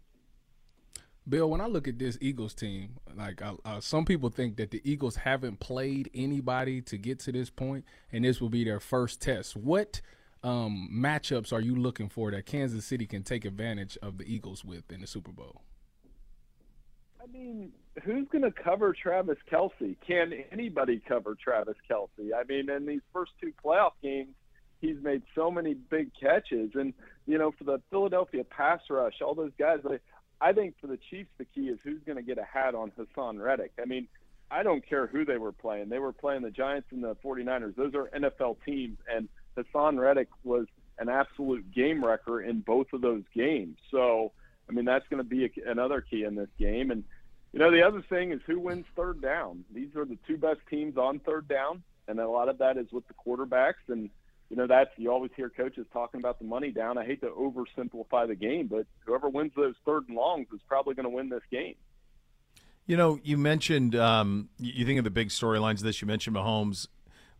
Bill, when I look at this Eagles team, like uh, uh, some people think that the Eagles haven't played anybody to get to this point, and this will be their first test. What um, matchups are you looking for that Kansas City can take advantage of the Eagles with in the Super Bowl? I mean, who's going to cover Travis Kelce? Can anybody cover Travis Kelce? I mean, in these first two playoff games, he's made so many big catches, and you know, for the Philadelphia pass rush, all those guys. I, I think for the Chiefs, the key is who's going to get a hat on Haason Reddick. I mean, I don't care who they were playing. They were playing the Giants and the 49ers. Those are NFL teams, and Haason Reddick was an absolute game wrecker in both of those games. So, I mean, that's going to be a, another key in this game. And, you know, the other thing is who wins third down. These are the two best teams on third down, and a lot of that is with the quarterbacks. And, you know, that's you always hear coaches talking about the money down. I hate to oversimplify the game, but whoever wins those third and longs is probably going to win this game. You know, you mentioned um, you think of the big storylines of this. You mentioned Mahomes.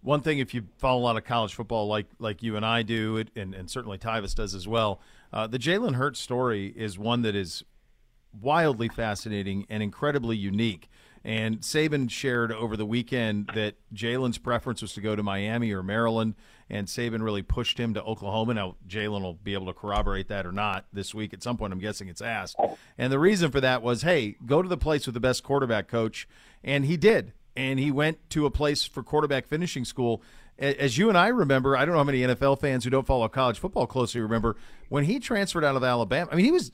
One thing, if you follow a lot of college football, like like you and I do, it, and and certainly Tyvis does as well, uh, the Jalen Hurts story is one that is wildly fascinating and incredibly unique. And Saban shared over the weekend that Jalen's preference was to go to Miami or Maryland, and Saban really pushed him to Oklahoma. Now, Jalen will be able to corroborate that or not this week. At some point, I'm guessing it's asked. And the reason for that was hey, go to the place with the best quarterback coach. And he did. And he went to a place for quarterback finishing school. As you and I remember, I don't know how many NFL fans who don't follow college football closely remember when he transferred out of Alabama. I mean, he was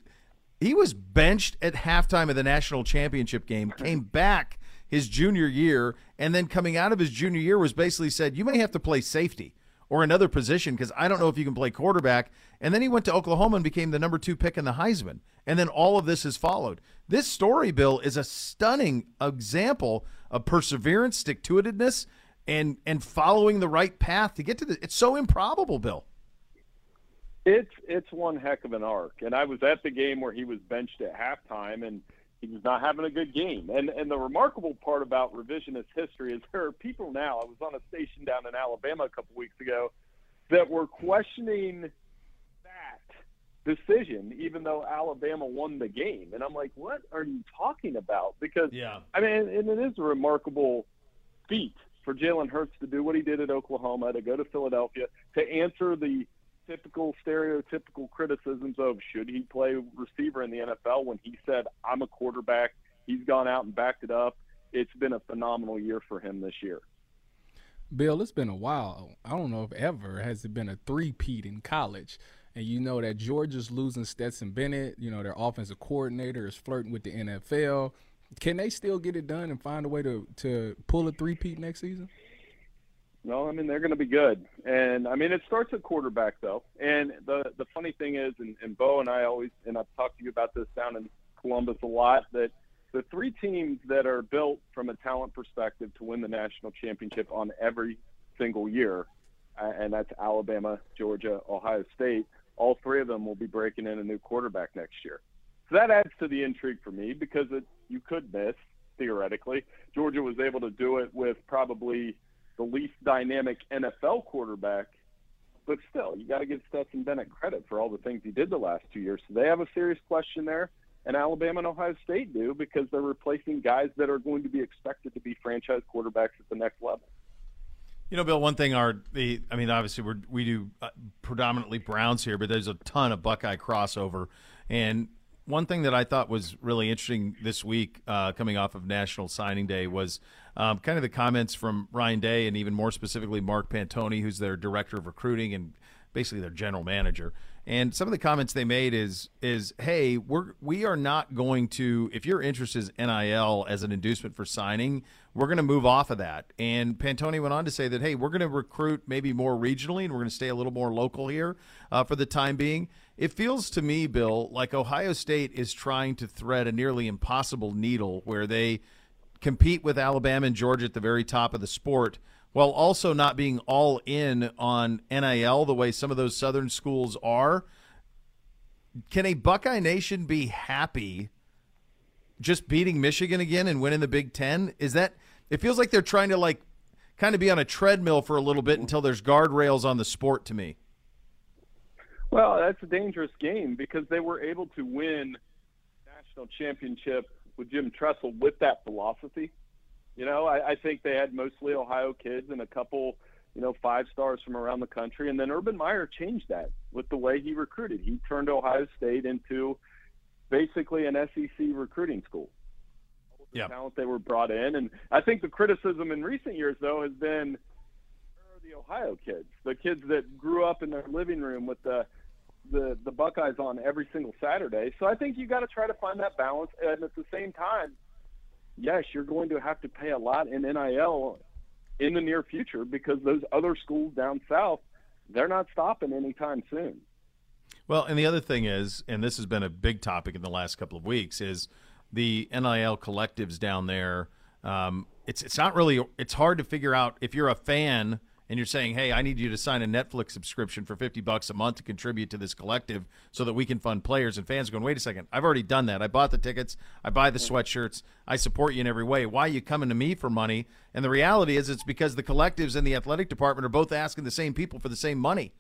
he was benched at halftime of the national championship game, came back his junior year, and then coming out of his junior year was basically said, You may have to play safety, or another position because I don't know if you can play quarterback. And then he went to Oklahoma and became the number two pick in the Heisman. And then all of this has followed. This story, Bill, is a stunning example of perseverance, stick to itiveness, and and following the right path to get to the. It's so improbable, Bill. It's it's one heck of an arc, and I was at the game where he was benched at halftime, and he was not having a good game. And and the remarkable part about revisionist history is there are people now. I was on a station down in Alabama a couple weeks ago that were questioning that decision, even though Alabama won the game. And I'm like, what are you talking about? Because yeah, I mean, and it is a remarkable feat for Jalen Hurts to do what he did at Oklahoma, to go to Philadelphia, to answer the typical stereotypical criticisms of should he play receiver in the NFL when he said I'm a quarterback. He's gone out and backed it up. It's been a phenomenal year for him this year. Bill, it's been a while. I don't know if ever has it been a three-peat in college. And you know that Georgia's losing Stetson Bennett. You know their offensive coordinator is flirting with the NFL. Can they still get it done and find a way to to pull a three-peat next season? No, I mean they're going to be good, and I mean it starts at quarterback though. And the the funny thing is, and, and Bo and I always, and I've talked to you about this down in Columbus a lot, that the three teams that are built from a talent perspective to win the national championship on every single year, uh, and that's Alabama, Georgia, Ohio State. All three of them will be breaking in a new quarterback next year. So that adds to the intrigue for me because it, you could miss theoretically. Georgia was able to do it with probably the least dynamic NFL quarterback. But still, you got to give Stetson Bennett credit for all the things he did the last two years. So they have a serious question there, and Alabama and Ohio State do because they're replacing guys that are going to be expected to be franchise quarterbacks at the next level. You know, Bill. One thing are the. I mean, obviously, we we do uh, predominantly Browns here, but there's a ton of Buckeye crossover. And one thing that I thought was really interesting this week, uh, coming off of National Signing Day, was um, kind of the comments from Ryan Day and even more specifically Mark Pantoni, who's their director of recruiting and basically their general manager. And some of the comments they made is is hey, we're we are not going to if your interest is NIL as an inducement for signing, we're going to move off of that. And Pantoni went on to say that hey, we're going to recruit maybe more regionally and we're going to stay a little more local here uh, for the time being. It feels to me, Bill, like Ohio State is trying to thread a nearly impossible needle where they compete with Alabama and Georgia at the very top of the sport while also not being all in on NIL the way some of those southern schools are. Can a Buckeye Nation be happy just beating Michigan again and winning the Big 10? Is that it feels like they're trying to like kind of be on a treadmill for a little bit until there's guardrails on the sport to me. Well, that's a dangerous game because they were able to win national championship with Jim Tressel with that philosophy. You know, I, I think they had mostly Ohio kids and a couple, you know, five stars from around the country. And then Urban Meyer changed that with the way he recruited. He turned Ohio State into basically an SEC recruiting school. The yeah. talent they were brought in. And I think the criticism in recent years, though, has been where are the Ohio kids? The kids that grew up in their living room with the the the Buckeyes on every single Saturday. So I think you got to try to find that balance, and at the same time, yes, you're going to have to pay a lot in NIL in the near future because those other schools down south, they're not stopping anytime soon. Well, and the other thing is, and this has been a big topic in the last couple of weeks, is the NIL collectives down there. Um, it's it's not really it's hard to figure out if you're a fan and you're saying, "Hey, I need you to sign a Netflix subscription for 50 bucks a month to contribute to this collective so that we can fund players." And fans going, "Wait a second. I've already done that. I bought the tickets, I buy the sweatshirts, I support you in every way. Why are you coming to me for money?" And the reality is it's because the collectives and the athletic department are both asking the same people for the same money.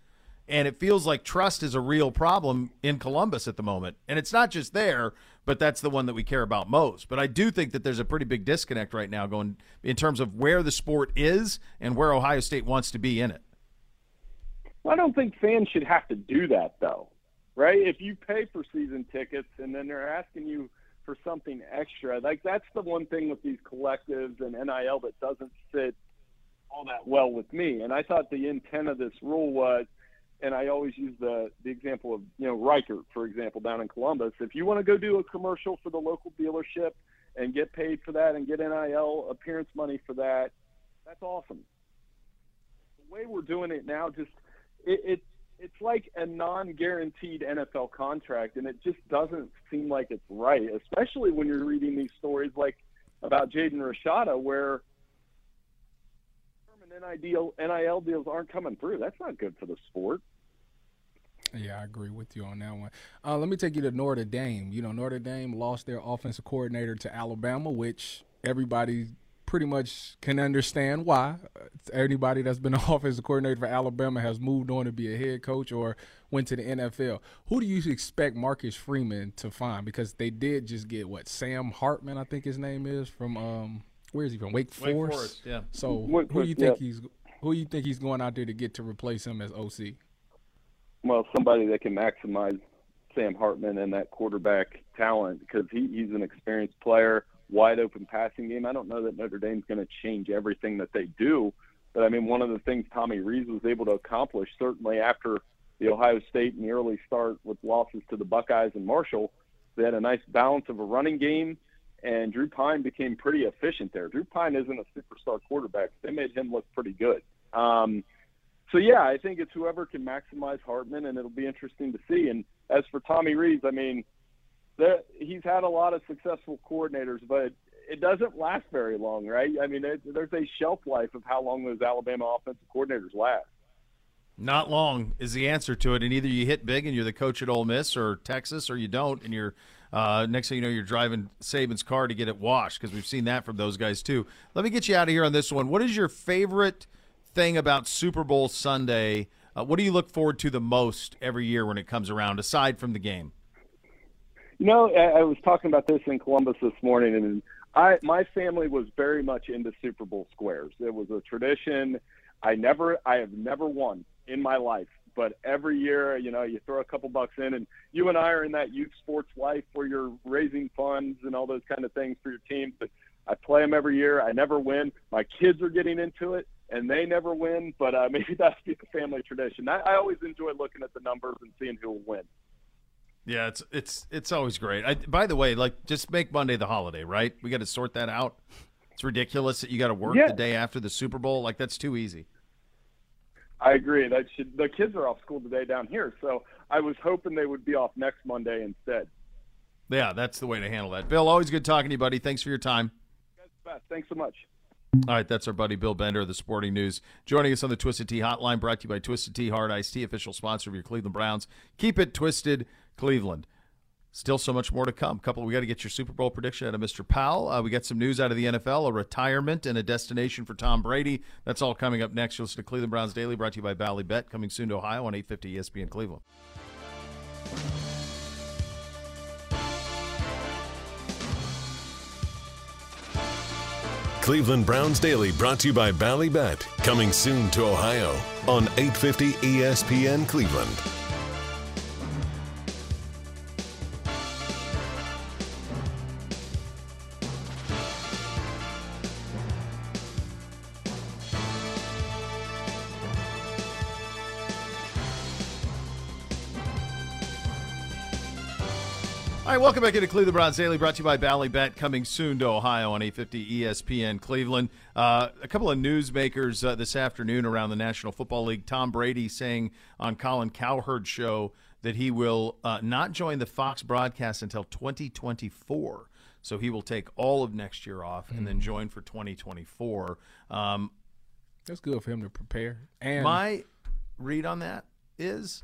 And it feels like trust is a real problem in Columbus at the moment. And it's not just there, but that's the one that we care about most. But I do think that there's a pretty big disconnect right now going in terms of where the sport is and where Ohio State wants to be in it. Well, I don't think fans should have to do that, though, right? If you pay for season tickets and then they're asking you for something extra, like that's the one thing with these collectives and NIL that doesn't fit all that well with me. And I thought the intent of this rule was – and I always use the the example of you know Riker, for example, down in Columbus. If you want to go do a commercial for the local dealership and get paid for that and get NIL appearance money for that, that's awesome. the way we're doing it now, just it, it it's like a non-guaranteed NFL contract, and it just doesn't seem like it's right, especially when you're reading these stories like about Jaden Rashada, where NIL NIL deals aren't coming through. That's not good for the sport. Yeah, I agree with you on that one. Uh, let me take you to Notre Dame. You know, Notre Dame lost their offensive coordinator to Alabama, which everybody pretty much can understand why. Anybody that's been an offensive coordinator for Alabama has moved on to be a head coach or went to the NFL. Who do you expect Marcus Freeman to find? Because they did just get what Sam Hartman, I think his name is from um, where is he from? Wake Forest. Wake Forest yeah. So who do you think yeah. he's who do you think he's going out there to get to replace him as OC? Well, somebody that can maximize Sam Hartman and that quarterback talent because he, he's an experienced player wide open passing game. I don't know that Notre Dame's going to change everything that they do, but I mean, one of the things Tommy Rees was able to accomplish, certainly after the Ohio State and the early start with losses to the Buckeyes and Marshall, they had a nice balance of a running game, and Drew Pyne became pretty efficient there. Drew Pyne isn't a superstar quarterback; they made him look pretty good. Um, so yeah, I think it's whoever can maximize Hartman, and it'll be interesting to see. And as for Tommy Rees, I mean, that he's had a lot of successful coordinators, but it doesn't last very long, right? I mean, it, there's a shelf life of how long those Alabama offensive coordinators last. Not long is the answer to it, and either you hit big and you're the coach at Ole Miss or Texas, or you don't, and you're uh, next thing you know you're driving Saban's car to get it washed because we've seen that from those guys too. Let me get you out of here on this one. What is your favorite thing about Super Bowl Sunday? Uh, what do you look forward to the most every year when it comes around, aside from the game? You know, I, I was talking about this in Columbus this morning, and I my family was very much into Super Bowl squares. It was a tradition. I never, I have never won in my life, but every year, you know, you throw a couple bucks in, and you and I are in that youth sports life where you're raising funds and all those kind of things for your team. But I play them every year. I never win. My kids are getting into it, and they never win. But uh, maybe that's the family tradition. I, I always enjoy looking at the numbers and seeing who will win. Yeah, it's it's it's always great. I, by the way, like just make Monday the holiday, right? We got to sort that out. It's ridiculous that you got to work yeah. the day after the Super Bowl. Like that's too easy. I agree. That should, the kids are off school today down here, so I was hoping they would be off next Monday instead. Yeah, that's the way to handle that. Bill, always good talking to you, buddy. Thanks for your time. Thanks so much. All right, that's our buddy Bill Bender of the Sporting News joining us on the Twisted Tea Hotline, brought to you by Twisted Tea Hard Iced Tea, official sponsor of your Cleveland Browns. Keep it twisted. Cleveland. Still so much more to come. Couple, we got to get your Super Bowl prediction out of Mr. Powell. Uh, we got some news out of the NFL, a retirement and a destination for Tom Brady. That's all coming up next. You'll listen to Cleveland Browns Daily, brought to you by Bally Bet, coming soon to Ohio on 850 ESPN Cleveland. Cleveland Browns Daily, brought to you by Bally Bet, coming soon to Ohio on 850 ESPN Cleveland. Right, welcome back into Cleveland Browns Daily, brought to you by Ballybet, coming soon to Ohio on 850 ESPN Cleveland. Uh, a couple of newsmakers uh, this afternoon around the National Football League. Tom Brady saying on Colin Cowherd's show that he will uh, not join the Fox broadcast until 2024. So he will take all of next year off and then hmm. join for 2024. Um, That's good for him to prepare. And my read on that is,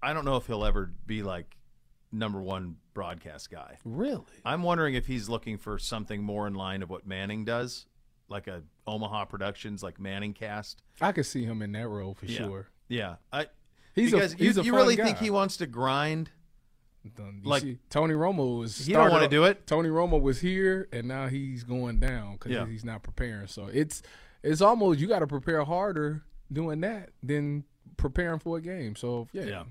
I don't know if he'll ever be like number one broadcast guy. Really? I'm wondering if he's looking for something more in line of what Manning does, like a Omaha Productions, like Manning Cast. I could see him in that role for yeah. sure. Yeah, I. He's because a, he's you, a you really guy. think he wants to grind? like see, Tony Romo was. He don't want to do it. Tony Romo was here, and now he's going down because yeah. he's not preparing. So it's it's almost you got to prepare harder doing that than preparing for a game. So yeah, yeah.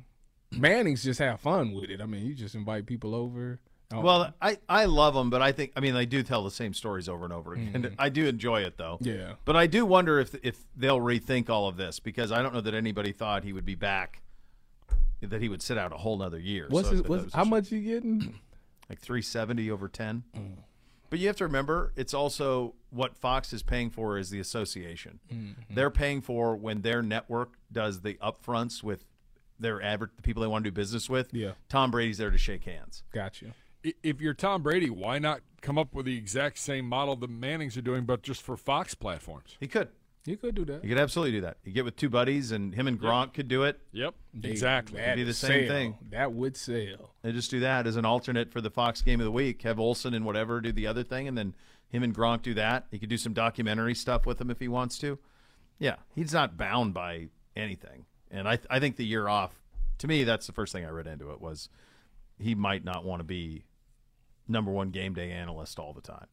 Manning's just have fun with it. I mean, you just invite people over. Oh. Well, I, I love them, but I think I mean they do tell the same stories over and over again. Mm-hmm. I do enjoy it though. Yeah. But I do wonder if if they'll rethink all of this because I don't know that anybody thought he would be back, that he would sit out a whole other year. What's, so his, what's how much you getting? Like three seventy over ten. Mm. But you have to remember, it's also what Fox is paying for is the association. Mm-hmm. They're paying for when their network does the upfronts with their advert, the people they want to do business with. Yeah. Tom Brady's there to shake hands. Got you. If you're Tom Brady, why not come up with the exact same model the Mannings are doing, but just for Fox platforms? He could. You could do that. He could absolutely do that. You get with two buddies, and him and Gronk could do it. Yep, exactly. That'd be the same sell. thing. That would sell. They just do that as an alternate for the Fox game of the week. Have Olson and whatever do the other thing, and then him and Gronk do that. He could do some documentary stuff with him if he wants to. Yeah, he's not bound by anything. And I, I think the year off, to me, that's the first thing I read into it was he might not want to be number one game day analyst all the time.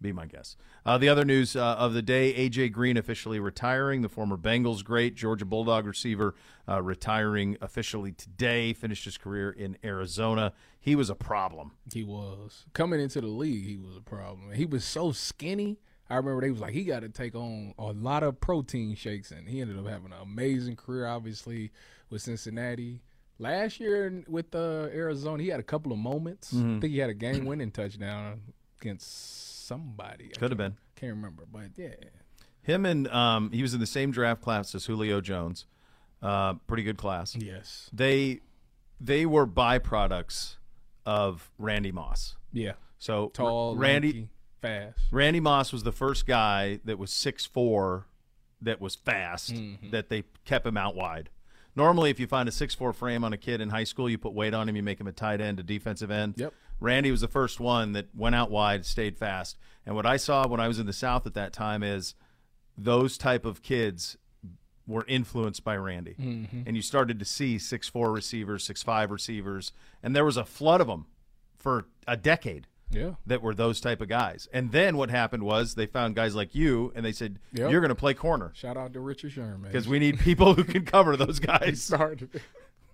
Be my guess. Uh, the other news uh, of the day: AJ Green officially retiring. The former Bengals great, Georgia Bulldog receiver, uh, retiring officially today. Finished his career in Arizona. He was a problem. He was coming into the league. He was a problem. He was so skinny. I remember they was like he got to take on a lot of protein shakes, and he ended up having an amazing career. Obviously with Cincinnati. Last year with uh, Arizona, he had a couple of moments. Mm-hmm. I think he had a game-winning touchdown against somebody. Could have been. Can't remember, but yeah, Him and um, he was in the same draft class as Julio Jones. Uh, pretty good class. yes, They they were byproducts of Randy Moss. yeah. So Tall, Randy lanky, fast. Randy Moss was the first guy that was six four, that was fast, Mm-hmm. that they kept him out wide. Normally, if you find a six four frame on a kid in high school, you put weight on him, you make him a tight end, a defensive end. Yep. Randy was the first one that went out wide, stayed fast. And what I saw when I was in the South at that time is those type of kids were influenced by Randy, Mm-hmm. and you started to see six four receivers, six five receivers, and there was a flood of them for a decade Yeah, that were those type of guys. And then what happened was they found guys like you, and they said Yep. you're going to play corner shout out to Richard Sherman because we need people who can cover those guys. started.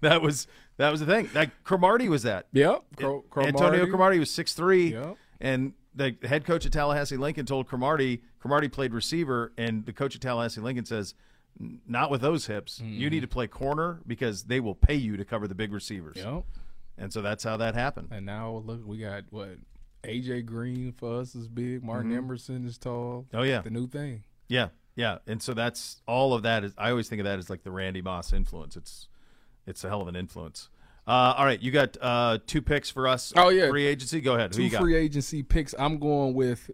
That was that was the thing. Like Cromartie was that. Yep, Cro- Antonio Cromartie. Cromartie was six three, Yep. and the head coach at Tallahassee Lincoln told Cromartie Cromartie played receiver, and the coach at Tallahassee Lincoln says. Not with those hips. Mm-hmm. You need to play corner because they will pay you to cover the big receivers. Yep. And so that's how that happened. And now look, we got what AJ Green for us is big. Martin mm-hmm. Emerson is tall. Oh, yeah. the new thing. Yeah, yeah, and so that's all of that is. I always think of that as like the Randy Moss influence. It's it's a hell of an influence. Uh, all right, you got uh, two picks for us. Oh, yeah. free agency. Go ahead. Who Two you got? free agency picks. I'm going with.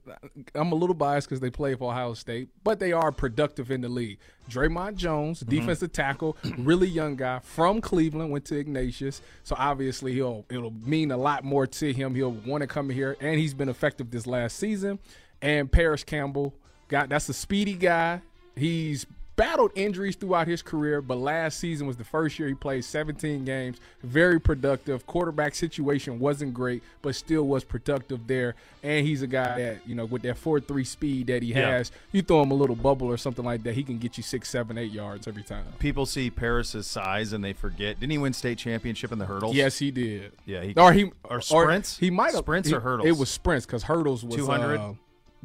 I'm a little biased because they play for Ohio State, but they are productive in the league. Dre'Mont Jones, Mm-hmm. defensive tackle, really young guy from Cleveland, went to Ignatius, so obviously he'll it'll mean a lot more to him. He'll want to come here, and he's been effective this last season. And Parris Campbell, got that's a speedy guy. He's battled injuries throughout his career, but last season was the first year he played 17 games. Very productive. Quarterback situation wasn't great, but still was productive there. And he's a guy that, you know, with that 4 3 speed that he Yeah. has, you throw him a little bubble or something like that, he can get you six, seven, eight yards every time. People see Parris's size and they forget. Didn't he win state championship in the hurdles? Yes, he did. Yeah, he- or he or sprints? he might have Sprints he- or hurdles? It was sprints because hurdles was 200? uh,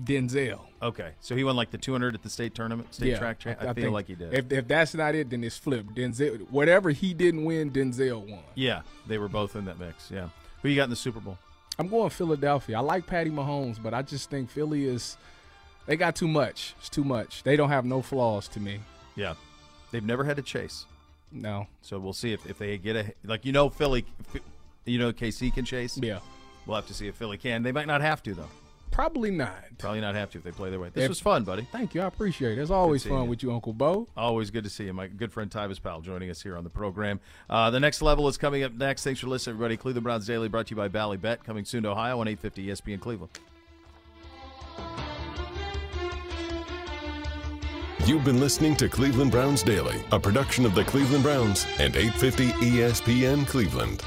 Denzel. Okay, so he won like the 200 at the state tournament, state track. Cha- I, feel like he did. If, if that's not it, then it's flipped. Denzel, whatever he didn't win, Denzel won. yeah, they were both in that mix. Yeah. Who you got in the Super Bowl? I'm going Philadelphia. I like Patty Mahomes, but I just think Philly is they got too much. It's too much. They don't have no flaws to me. Yeah, they've never had a chase. No. So we'll see if, if they get a like you know Philly, you know KC can chase. Yeah. We'll have to see if Philly can. They might not have to though. Probably not. Probably not have to if they play their way. This If- was fun, buddy. Thank you. I appreciate it. It's always fun you. with you, Uncle Bo. Always good to see you. My good friend Tyvis Powell joining us here on the program. Uh, the next level is coming up next. Thanks for listening, everybody. Cleveland Browns Daily brought to you by Bally Bet. Coming soon to Ohio on 850 ESPN Cleveland. You've been listening to Cleveland Browns Daily, a production of the Cleveland Browns and 850 ESPN Cleveland.